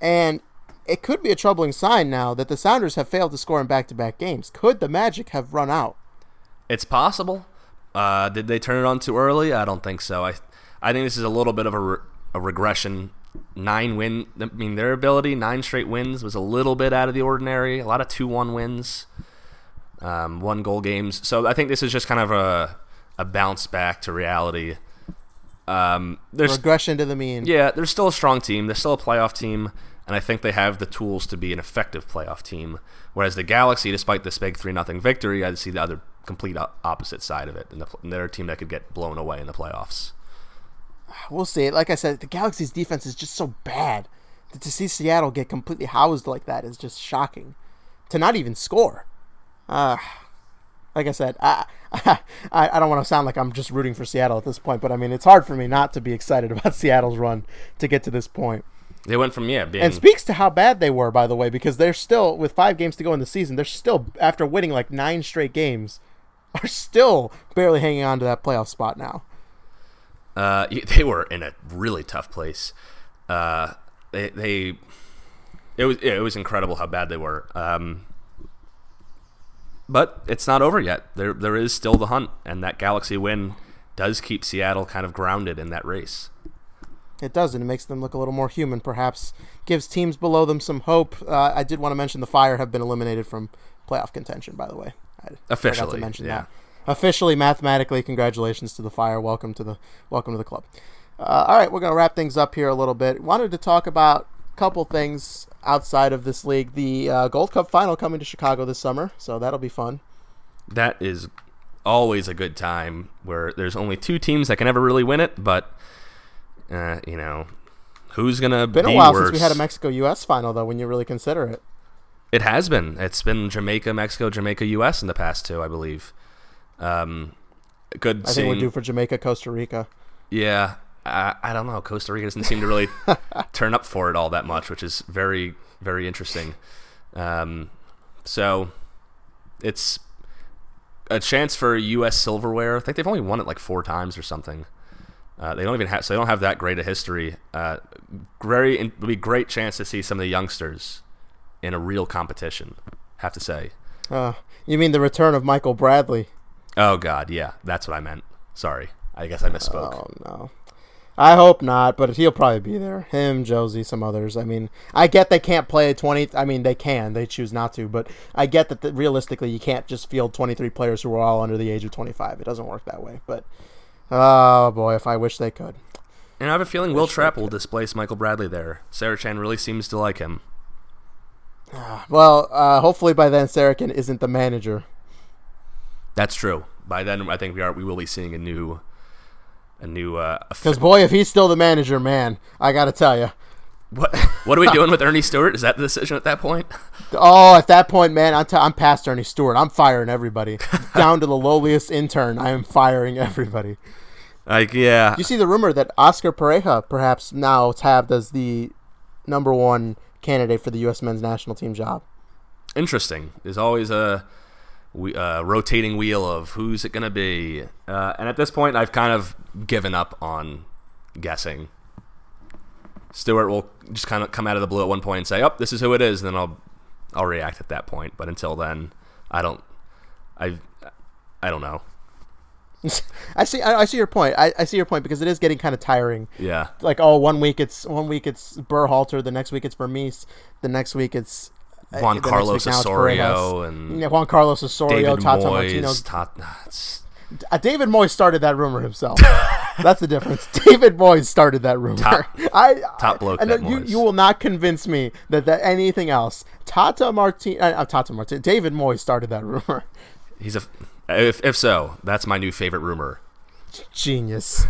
and it could be a troubling sign now that the Sounders have failed to score in back-to-back games. Could the Magic have run out? It's possible. Uh, did they turn it on too early? I don't think so. I, I think this is a little bit of a, re- a regression. Nine win. I mean, their ability nine straight wins was a little bit out of the ordinary. A lot of two-one wins, um, one goal games. So I think this is just kind of a a bounce back to reality. Um, there's Regression to the mean. yeah, they're still a strong team. They're still a playoff team, and I think they have the tools to be an effective playoff team. Whereas the Galaxy, despite this big three nothing victory, I see the other complete opposite side of it, and, the, and they're a team that could get blown away in the playoffs. We'll see. Like I said, the Galaxy's defense is just so bad. that To see Seattle get completely housed like that is just shocking. To not even score. Uh, like I said, I, *laughs* I, I don't want to sound like I'm just rooting for Seattle at this point, but I mean, it's hard for me not to be excited *laughs* about Seattle's run to get to this point. They went from yeah being And speaks to how bad they were, by the way, because they're still, with five games to go in the season, they're still, after winning like nine straight games, *laughs* are still barely hanging on to that playoff spot now. uh, they were in a really tough place. Uh, they they it was it was incredible how bad they were. Um, but it's not over yet. There there is still the hunt, and that Galaxy win does keep Seattle kind of grounded in that race. It does, and it makes them look a little more human, perhaps. Gives teams below them some hope. Uh, I did want to mention the Fire have been eliminated from playoff contention, by the way. I forgot to mention yeah. that. Officially, mathematically, congratulations to the Fire. Welcome to the welcome to the club. Uh, all right, we're going to wrap things up here a little bit. Wanted to talk about couple things outside of this league. The uh, Gold Cup final coming to Chicago this summer, so that'll be fun. That is always a good time where there's only two teams that can ever really win it, but uh, you know who's gonna Been be a while worse? since we had a Mexico U.S. final, though. When you really consider it, It has been. It's been Jamaica, Mexico, Jamaica, U.S. in the past two, I believe. Um, good. I seeing, think we're due for Jamaica, Costa Rica. Yeah, I, I don't know. Costa Rica doesn't seem to really *laughs* turn up for it all that much, which is very, very interesting. Um, so it's a chance for U.S. silverware. I think they've only won it like four times or something. Uh, they don't even have, so they don't have that great a history. Uh, very, it would be a great chance to see some of the youngsters in a real competition. Have to say. Uh, you mean the return of Michael Bradley? Oh God, yeah, that's what I meant. Sorry, I guess I misspoke. Oh no. I hope not, but he'll probably be there. Him, Jozy, some others. I mean, I get they can't play 20. I mean, they can. They choose not to. But I get that the, realistically, you can't just field 23 players who are all under the age of 25. It doesn't work that way. But, oh boy, if I wish they could. And I have a feeling Will Trapp will displace Michael Bradley there. Sarachan really seems to like him. Well, uh, hopefully by then, Sarachan isn't the manager. That's true. By then, I think we are we will be seeing a new, a new. Uh, Because, boy, if he's still the manager, man, I got to tell you. what what are we doing with Earnie Stewart? Is that the decision at that point? *laughs* Oh, at that point, man, I'm, t- I'm past Earnie Stewart. I'm firing everybody. *laughs* Down to the lowliest intern, I am firing everybody. Like, yeah, You see the rumor that Oscar Pareja perhaps now tabbed as the number one candidate for the U.S. men's national team job. interesting. There's always a we, uh, rotating wheel of who's it going to be, uh, and at this point, I've kind of given up on guessing. Stewart will just kind of come out of the blue at one point and say, "Oh, this is who it is," and then I'll I'll react at that point. But until then, I don't I I don't know. *laughs* I see. I, I see your point. I, I see your point because it is getting kind of tiring. Yeah. Like, oh, one week it's one week it's Berhalter, the next week it's Vermes, the next week it's Juan the Carlos week now it's Osorio and Yeah, Juan Carlos Osorio, David Tata Martino. Moyes. Tot- Uh, David Moyes started that rumor himself. *laughs* That's the difference. *laughs* David Moyes started that rumor. Top- *laughs* I, top bloke I that you, you will not convince me that, that anything else. Tata Martin, uh, uh, Tata Martin, David Moyes started that rumor. He's a. If, if so, that's my new favorite rumor. Genius.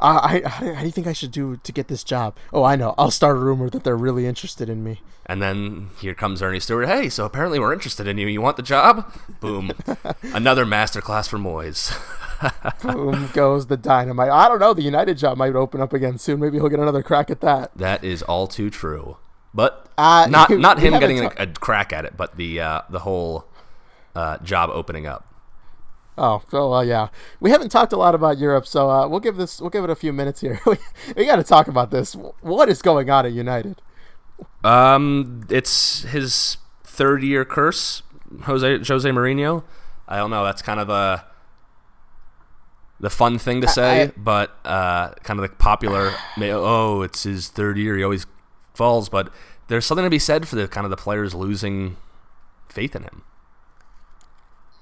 I, I, how do you think I should do to get this job? Oh, I know. I'll start a rumor that they're really interested in me. And then here comes Earnie Stewart. Hey, so apparently we're interested in you. You want the job? Boom. *laughs* Another masterclass for Moyes. *laughs* Boom goes the dynamite. I don't know. The United job might open up again soon. Maybe he'll get another crack at that. That is all too true. But Uh, not not him getting ta- a, a crack at it, but the uh, the whole uh, job opening up. Oh, so well, yeah. We haven't talked a lot about Europe, so uh, we'll give this. We'll give it a few minutes here. *laughs* we, we got to talk about this. What is going on at United? Um, it's his third year curse, Jose Jose Mourinho. I don't know. That's kind of the the fun thing to say, I- but uh, kind of the popular. Oh, it's his third year. He always falls, but there's something to be said for the kind of the players losing faith in him.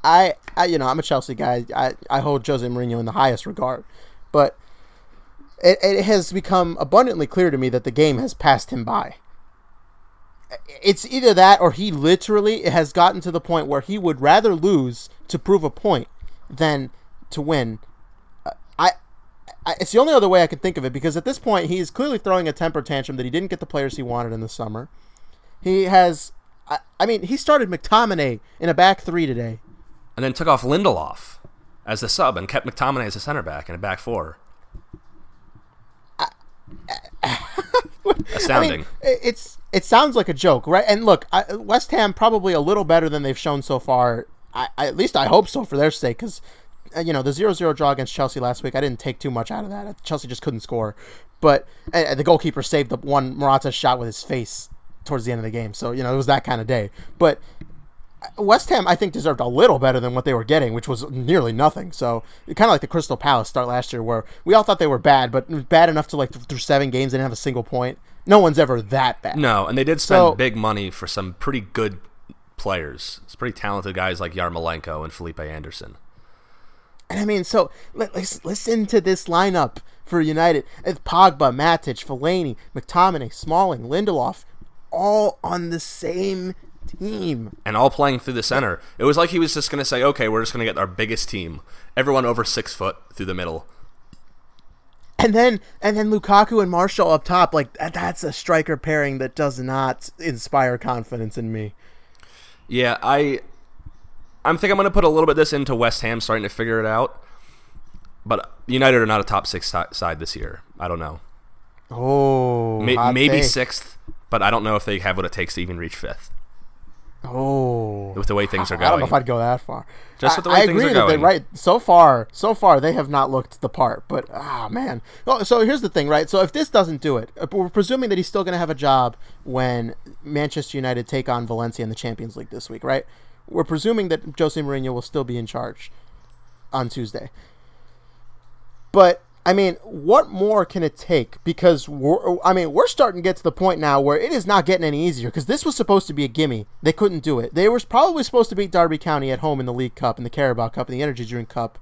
I, I, you know, I'm a Chelsea guy. I, I hold Jose Mourinho in the highest regard, but it, it has become abundantly clear to me that the game has passed him by. It's either that or he literally has gotten to the point where he would rather lose to prove a point than to win. I, I, it's the only other way I can think of it because at this point he's clearly throwing a temper tantrum that he didn't get the players he wanted in the summer. He has, I mean, he started McTominay in a back three today. And then took off Lindelof as the sub and kept McTominay as a center back in a back four. *laughs* Astounding. I mean, it's it sounds like a joke, right? And look, I, West Ham probably a little better than they've shown so far. I, at least I hope so for their sake, because you know the 0-0 draw against Chelsea last week. I didn't take too much out of that. Chelsea just couldn't score, but uh, the goalkeeper saved the one Morata shot with his face towards the end of the game. So you know it was that kind of day. But West Ham, I think, deserved a little better than what they were getting, which was nearly nothing. So, kind of like the Crystal Palace start last year, where we all thought they were bad, but bad enough to like through seven games they didn't have a single point. No one's ever that bad. No, and they did spend So- big money for some pretty good players. It's pretty talented guys like Yarmolenko and Felipe Anderson. And I mean, so let, let's listen to this lineup for United: it's Pogba, Matic, Fellaini, McTominay, Smalling, Lindelof, all on the same team. And all playing through the center. It was like he was just going to say, okay, we're just going to get our biggest team. Everyone over six foot through the middle. And then and then Lukaku and Martial up top, like that, that's a striker pairing that does not inspire confidence in me. Yeah, I I'm think I'm going to put a little bit of this into West Ham starting to figure it out. But United are not a top 6 si- side this year. I don't know. Oh, hot maybe take. 6th, but I don't know if they have what it takes to even reach 5th Oh, with the way things are going, *laughs* I don't know if I'd go that far. Just I, with the way I things agree are that they going. right so far. So far, they have not looked the part. But ah, man. Oh, so here's the thing, right? So if this doesn't do it, we're presuming that he's still going to have a job when Manchester United take on Valencia in the Champions League this week, right? We're presuming that Jose Mourinho will still be in charge on Tuesday. But I mean, what more can it take? Because we're, I mean, we're starting to get to the point now where it is not getting any easier. Because this was supposed to be a gimme, they couldn't do it. They were probably supposed to beat Derby County at home in the League Cup, in the Carabao Cup, in the Energy Drink Cup.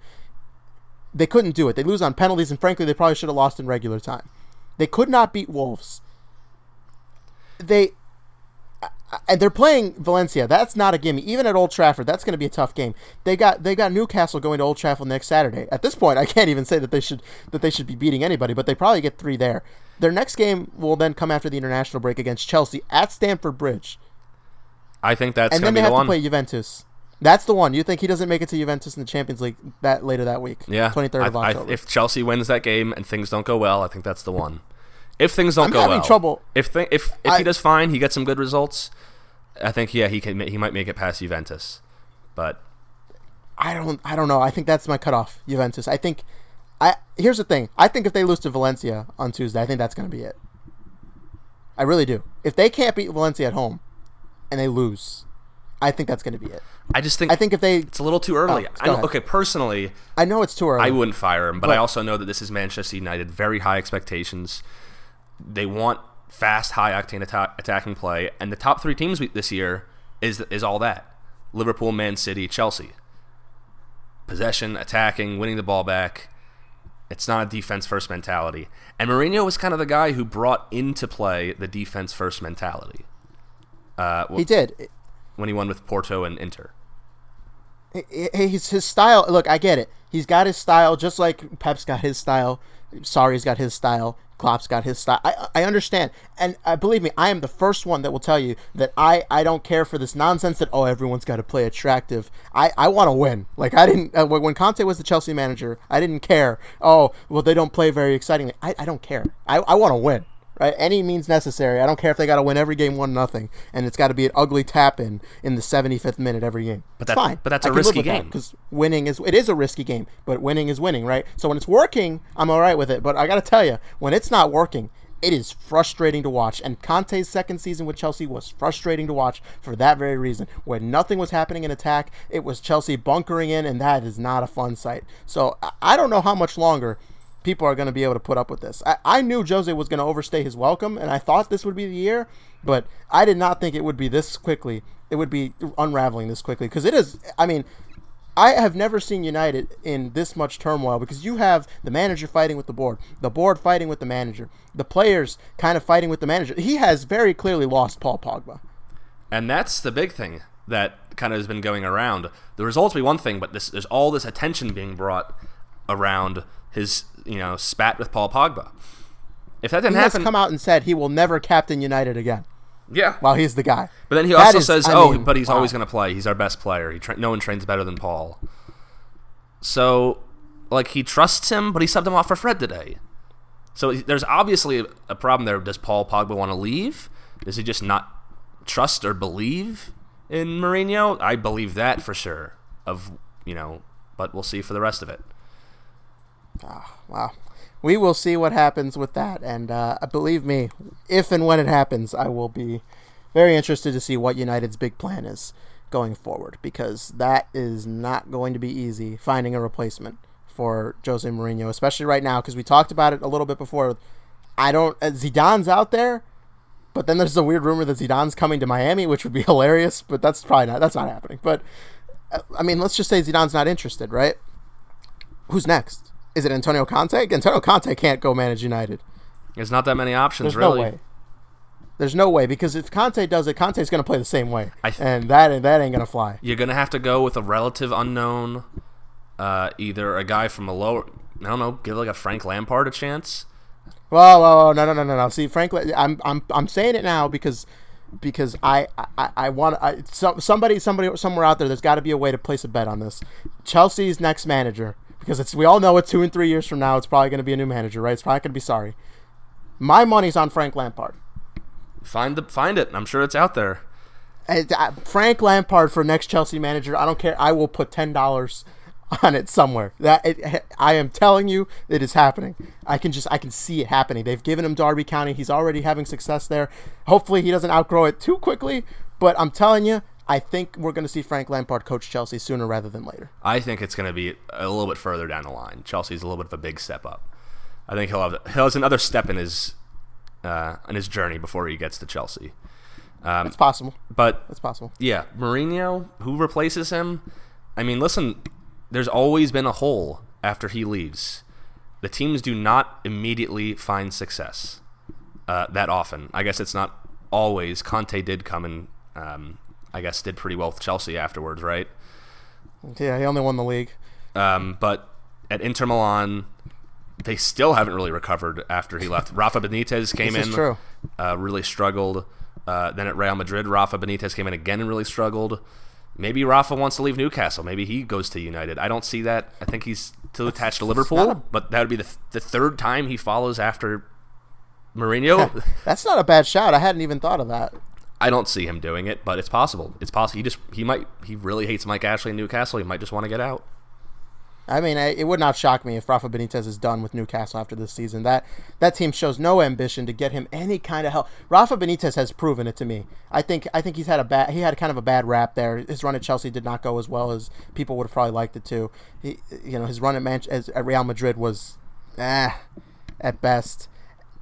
They couldn't do it. They lose on penalties, and frankly, they probably should have lost in regular time. They could not beat Wolves. They and they're playing Valencia. That's not a gimme. Even at Old Trafford, that's going to be a tough game. They got they got Newcastle going to Old Trafford next Saturday. At this point, I can't even say that they should that they should be beating anybody, but they probably get three there. Their next game will then come after the international break against Chelsea at Stamford Bridge, I think that's and going then they have the to one. play Juventus. That's the one. You think he doesn't make it to Juventus in the Champions League that later that week? Yeah, twenty third of I- I- October. if Chelsea wins that game and things don't go well, I think that's the one. If things don't I'm go having well, trouble- If th- if if I- he does fine, he gets some good results. I think yeah, he can. He might make it past Juventus, but I don't I don't know. I think that's my cutoff, Juventus. I think I here's the thing. I think if they lose to Valencia on Tuesday, I think that's going to be it. I really do. If they can't beat Valencia at home and they lose, I think that's going to be it. I just think I think if they, it's a little too early. Oh, I know, okay, personally, I know it's too early. I wouldn't fire him, but, I also know that this is Manchester United. Very high expectations. They want fast, high octane atta- attacking play, and the top three teams we- this year is is all that: Liverpool, Man City, Chelsea. Possession, attacking, winning the ball back. It's not a defense first mentality. And Mourinho was kind of the guy who brought into play the defense first mentality uh, he did. when he won with Porto and Inter. He's his style. Look, I get it. He's got his style, just like Pep's got his style. Sarri's got his style. Klopp's got his style. I, I understand, and uh, believe me, I am the first one that will tell you that I, I don't care for this nonsense that oh everyone's got to play attractive. I, I want to win. Like I didn't uh, when Conte was the Chelsea manager, I didn't care. Oh well, they don't play very excitingly. I, I don't care. I, I want to win. Right, any means necessary. I don't care if they got to win every game one nothing, and it's got to be an ugly tap in in the 75th minute every game. But that's fine. but that's I a risky game because winning is it is a risky game, but winning is winning, right? So when it's working, I'm all right with it. But I got to tell you, when it's not working, it is frustrating to watch. And Conte's second season with Chelsea was frustrating to watch for that very reason. When nothing was happening in attack, it was Chelsea bunkering in, and that is not a fun sight. So I- I don't know how much longer people are going to be able to put up with this. I, I knew Jose was going to overstay his welcome, and I thought this would be the year, but I did not think it would be this quickly. It would be unraveling this quickly because it is. I mean, I have never seen United in this much turmoil because you have the manager fighting with the board, the board fighting with the manager, the players kind of fighting with the manager. He has very clearly lost Paul Pogba. And that's the big thing that kind of has been going around. The results be one thing, but this, there's all this attention being brought around his, you know, spat with Paul Pogba. If that didn't happen. He has come out and said he will never captain United again. yeah. While he's the guy. But then he That also is- says, I "Oh, mean, but he's wow. always going to play. He's our best player. He tra- no one trains better than Paul." So, like, he trusts him, but he subbed him off for Fred today. So there's obviously a problem there. Does Paul Pogba want to leave? Does he just not trust or believe in Mourinho? I believe that for sure. Of you know, but we'll see for the rest of it. Wow. We will see what happens with that. And uh, believe me, if and when it happens, I will be very interested to see what United's big plan is going forward because that is not going to be easy finding a replacement for Jose Mourinho, especially right now because we talked about it a little bit before. I don't. Uh, Zidane's out there, but then there's a weird rumor that Zidane's coming to Miami, which would be *laughs* hilarious. But that's probably not. That's not happening. But uh, I mean, let's just say Zidane's not interested, right? Who's next? Is it Antonio Conte? Antonio Conte can't go manage United. There's not that many options, There's really. no way. There's no way because if Conte does it, Conte's going to play the same way, I th- and that that ain't going to fly. You're gonna have to go with a relative unknown, uh, either a guy from a lower. I don't know. Give like a Frank Lampard a chance. Whoa, whoa, whoa, no, no, no, no, no. See, frankly, I'm, I'm, I'm saying it now because, because I, I, I want, I, so, somebody, somebody, somewhere out there, there's got to be a way to place a bet on this. Chelsea's next manager, because it's, we all know it. Two and three years from now, it's probably going to be a new manager, right? It's probably going to be sorry. My money's on Frank Lampard. Find the find it. I'm sure it's out there. Uh, Frank Lampard for next Chelsea manager. I don't care. I will put ten dollars on it somewhere. That it, I am telling you, it is happening. I can just I can see it happening. They've given him Derby County. He's already having success there. Hopefully, he doesn't outgrow it too quickly. But I'm telling you, I think we're going to see Frank Lampard coach Chelsea sooner rather than later. I think it's going to be a little bit further down the line. Chelsea's a little bit of a big step up. I think he'll have he'll has another step in his uh, in his journey before he gets to Chelsea. Um, It's possible. but It's possible. yeah, Mourinho, who replaces him? I mean, listen, there's always been a hole after he leaves. The teams do not immediately find success uh, that often. I guess it's not always. Conte did come and um, I guess did pretty well with Chelsea afterwards, right? Yeah, he only won the league. Um, but at Inter Milan, they still haven't really recovered after he left. Rafa Benitez came in, true. Uh, really struggled. Uh, then at Real Madrid, Rafa Benitez came in again and really struggled. Maybe Rafa wants to leave Newcastle. Maybe he goes to United. I don't see that. I think he's too attached to Liverpool. a- but that would be the, the third time he follows after Mourinho. *laughs* That's not a bad shout. I hadn't even thought of that. I don't see him doing it, but it's possible. It's possible. He just he might he really hates Mike Ashley in Newcastle. He might just want to get out. I mean, I, it would not shock me if Rafa Benitez is done with Newcastle after this season. That that team shows no ambition to get him any kind of help. Rafa Benitez has proven it to me. I think I think he's had a bad he had kind of a bad rap there. His run at Chelsea did not go as well as people would have probably liked it to. He, you know, his run at, Man- as, at Real Madrid was, eh, at best,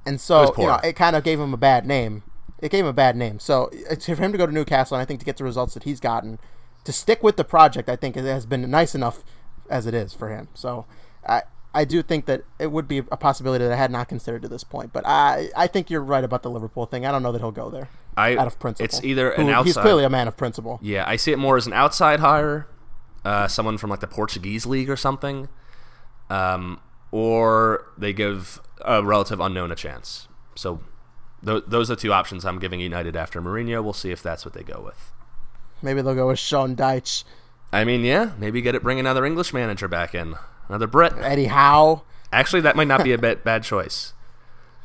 and so you know, it kind of gave him a bad name. It gave him a bad name. So for him to go to Newcastle, and I think to get the results that he's gotten, to stick with the project, I think it has been nice enough as it is for him. So I I do think that it would be a possibility that I had not considered to this point. But I I think you're right about the Liverpool thing. I don't know that he'll go there. I, out of principle. It's either Who, an outside. He's clearly a man of principle. Yeah, I see it more as an outside hire, uh, someone from like the Portuguese league or something, um, or they give a relative unknown a chance. So th- those are the two options I'm giving United after Mourinho. We'll see if that's what they go with. Maybe they'll go with Sean Dyche. I mean, yeah, maybe get it. Bring another English manager back in, another Brit. Eddie Howe. Actually, that might not be a bad bad choice.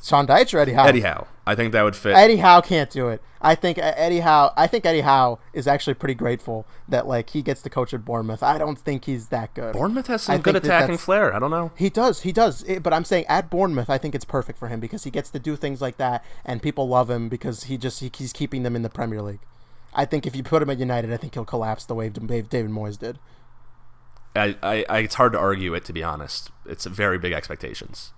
Sean Dyche or Eddie Howe? Eddie Howe. I think that would fit. Eddie Howe can't do it. I think uh, Eddie Howe. I think Eddie Howe is actually pretty grateful that like he gets to coach at Bournemouth. I don't think he's that good. Bournemouth has some I good attacking flair. I don't know. He does, he does. It- but I'm saying at Bournemouth, I think it's perfect for him because he gets to do things like that, and people love him because he just he, he's keeping them in the Premier League. I think if you put him at United, I think he'll collapse the way David Moyes did. I, I, I, it's hard to argue it to be honest. It's very big expectations.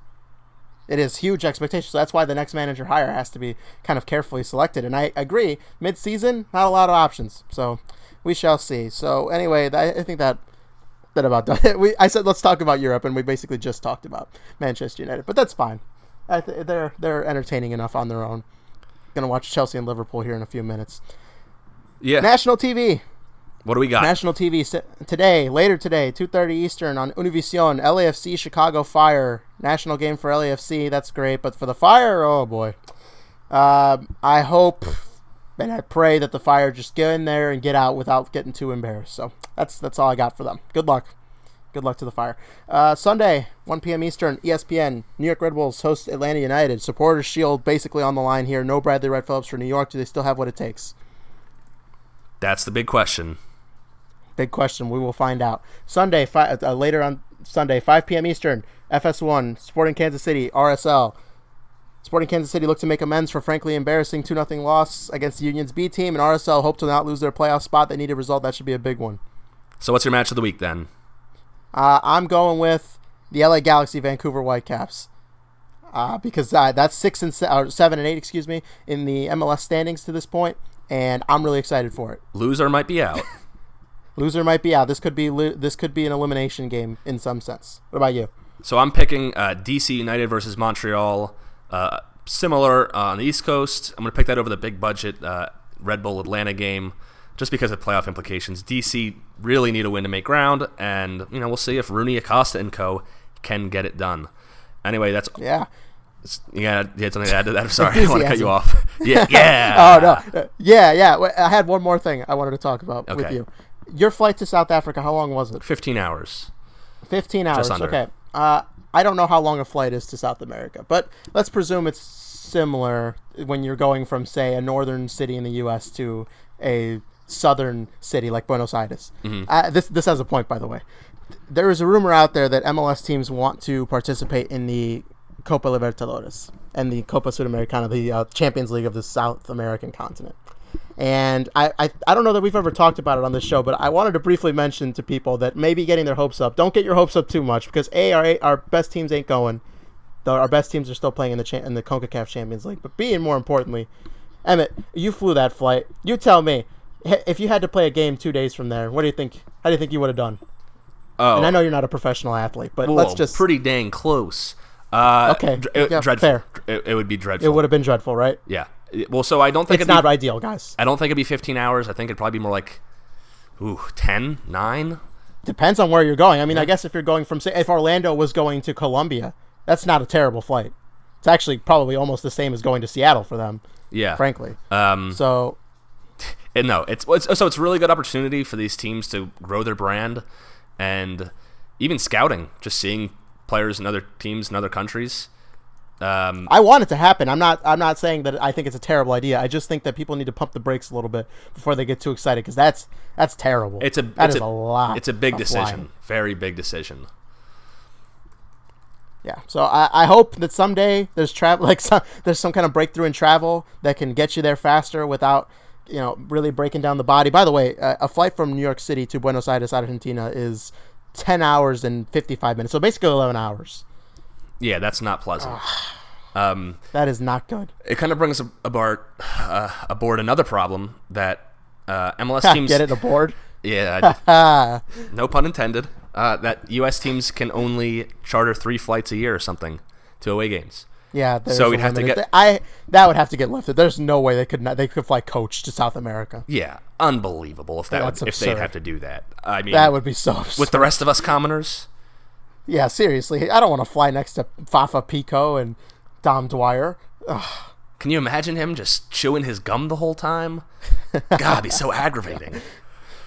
It is huge expectations. So that's why the next manager hire has to be kind of carefully selected. And I agree, mid-season, not a lot of options. So we shall see. So anyway, I, I think that that about. *laughs* We I said let's talk about Europe, and we basically just talked about Manchester United, but that's fine. I th- they're they're entertaining enough on their own. Gonna watch Chelsea and Liverpool here in a few minutes. Yeah. National TV. What do we got? National TV today, later today, 2:30 Eastern on Univision, LAFC Chicago Fire. National game for LAFC. That's great, but for the Fire, oh boy. Um, I hope and I pray that the Fire just get in there and get out without getting too embarrassed. So that's that's all I got for them. Good luck. Good luck to the Fire. Uh, Sunday, 1 p.m. Eastern, ESPN. New York Red Bulls host Atlanta United. Supporters Shield basically on the line here. No Bradley Wright-Phillips for New York. Do they still have what it takes? That's the big question. Big question. We will find out. Sunday, fi- uh, later on Sunday, 5 p.m. Eastern, FS1, Sporting Kansas City, RSL. Sporting Kansas City look to make amends for frankly embarrassing 2 0 loss against the Union's B team, and RSL hope to not lose their playoff spot. They need a result. That should be a big one. So what's your match of the week then? Uh, I'm going with the LA Galaxy Vancouver Whitecaps. Uh, because uh, that's six and se- or seven and eight, excuse me, in the MLS standings to this point, and I'm really excited for it. Loser might be out. *laughs* Loser might be out. This could be this could be an elimination game in some sense. What about you? so I'm picking uh, DC United versus Montreal. Uh, similar uh, on the East Coast. I'm going to pick that over the big budget uh, Red Bull Atlanta game, just because of playoff implications. DC really need a win to make ground, and you know we'll see if Rooney, Acosta, and co can get it done. Anyway, that's Yeah. you got you had something to add to that. I'm sorry, I want to cut you off. *laughs* Yeah, yeah. *laughs* Oh no. Yeah, yeah. I had one more thing I wanted to talk about with you. Your flight to South Africa. How long was it? 15 hours. Fifteen hours. under. Okay. Uh, I don't know how long a flight is to South America, but let's presume it's similar when you're going from, say, a northern city in the U.S. to a southern city like Buenos Aires. Uh, this this has a point, by the way. There is a rumor out there that MLS teams want to participate in the Copa Libertadores and the Copa Sudamericana, the uh, Champions League of the South American continent. And I, I, I don't know that we've ever talked about it on this show, but I wanted to briefly mention to people that maybe getting their hopes up. Don't get your hopes up too much because a our our best teams ain't going. The, our best teams are still playing in the cha- in the Concacaf Champions League. But B, and more importantly, Emmett, you flew that flight. You tell me, if you had to play a game two days from there, what do you think? How do you think you would have done? Oh, And I know you're not a professional athlete, but Whoa, let's just. pretty dang close. Uh, Okay, it- yeah, dreadful. fair. It, it would be dreadful. it would have been dreadful, right? yeah. Well, so I don't think It's it'd not be, ideal, guys. I don't think it'd be 15 hours. I think it'd probably be more like, ooh, 10, 9. Depends on where you're going. I mean, I guess if you're going from, say, if Orlando was going to Colombia, that's not a terrible flight. It's actually probably almost the same as going to Seattle for them, Yeah. frankly. Um, So, *laughs* and no, it's, it's so it's a really good opportunity for these teams to grow their brand, and even scouting, just seeing players in other teams in other countries. Um, I want it to happen. I'm not. I'm not saying that I think it's a terrible idea. I just think that people need to pump the brakes a little bit before they get too excited because that's that's terrible. it's a That it's is a, a lot. It's a big decision. flying. Very big decision. Yeah. So I, I hope that someday there's travel *laughs* like some, there's some kind of breakthrough in travel that can get you there faster without you know really breaking down the body. By the way, a, a flight from New York City to Buenos Aires, Argentina, is ten hours and fifty five minutes. So basically eleven hours. Yeah, that's not pleasant. Um, That is not good. it kind of brings aboard uh, aboard another problem that uh, MLS *laughs* teams Get it aboard. *laughs* Yeah, Ah, *laughs* no pun intended. Uh, that U.S. teams can only charter three flights a year or something to away games. yeah. So we'd have to get- I that would have to get lifted. There's no way they could not. They could fly coach to South America. Yeah, unbelievable if that would, if they'd have to do that. I mean, That would be so. with the rest of us commoners, yeah, seriously. I don't want to fly next to Fafa Picault and Dom Dwyer. can you imagine him just chewing his gum the whole time? *laughs* God, it'd be so aggravating.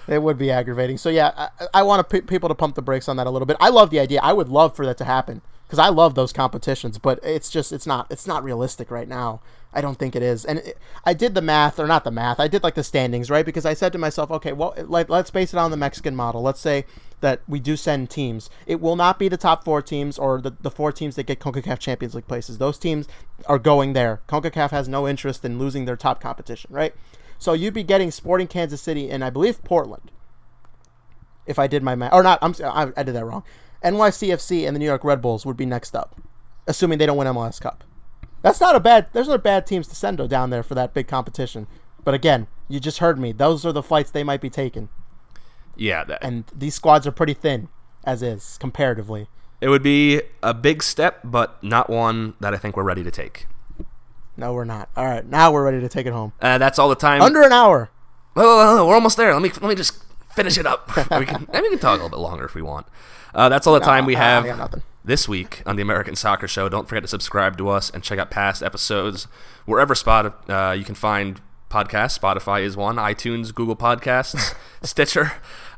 It would be aggravating. So yeah, I, I want to p- people to pump the brakes on that a little bit. I love the idea. I would love for that to happen because I love those competitions. But it's just it's not it's not realistic right now. I don't think it is. And it, I did the math or not the math. I did like the standings right because I said to myself, okay, well, like let's base it on the Mexican model. Let's say that we do send teams. It will not be the top four teams or the, the four teams that get CONCACAF Champions League places. Those teams are going there. CONCACAF has no interest in losing their top competition, right? So you'd be getting Sporting Kansas City and I believe Portland. If I did my math, or not, I'm I, did that wrong. NYCFC and the New York Red Bulls would be next up, assuming they don't win MLS Cup. That's not a bad. There's no bad teams to send down there for that big competition. But again, you just heard me. Those are the flights they might be taking, Yeah, that, and these squads are pretty thin as is comparatively. it would be a big step, but not one that I think we're ready to take. No, we're not. All right, now we're ready to take it home. Uh, that's all the time. Under an hour. Whoa, whoa, whoa, we're almost there. Let me let me just finish it up. *laughs* we can we can talk a little bit longer if we want. Uh, that's all the time we have this week on the American Soccer Show. Don't forget to subscribe to us and check out past episodes wherever spot uh, you can find podcasts. Spotify is one, iTunes, Google Podcasts, *laughs* Stitcher.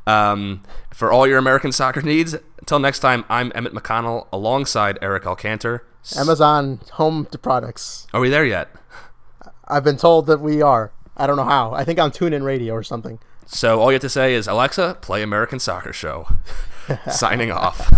Um, for all your American soccer needs. Until next time, I'm Emmett McConnell alongside Eric Alcantar. S- Amazon Home to Products. Are we there yet? I've been told that we are. I don't know how. I think on TuneIn Radio or something. So all you have to say is Alexa, play American Soccer Show. *laughs* Signing off.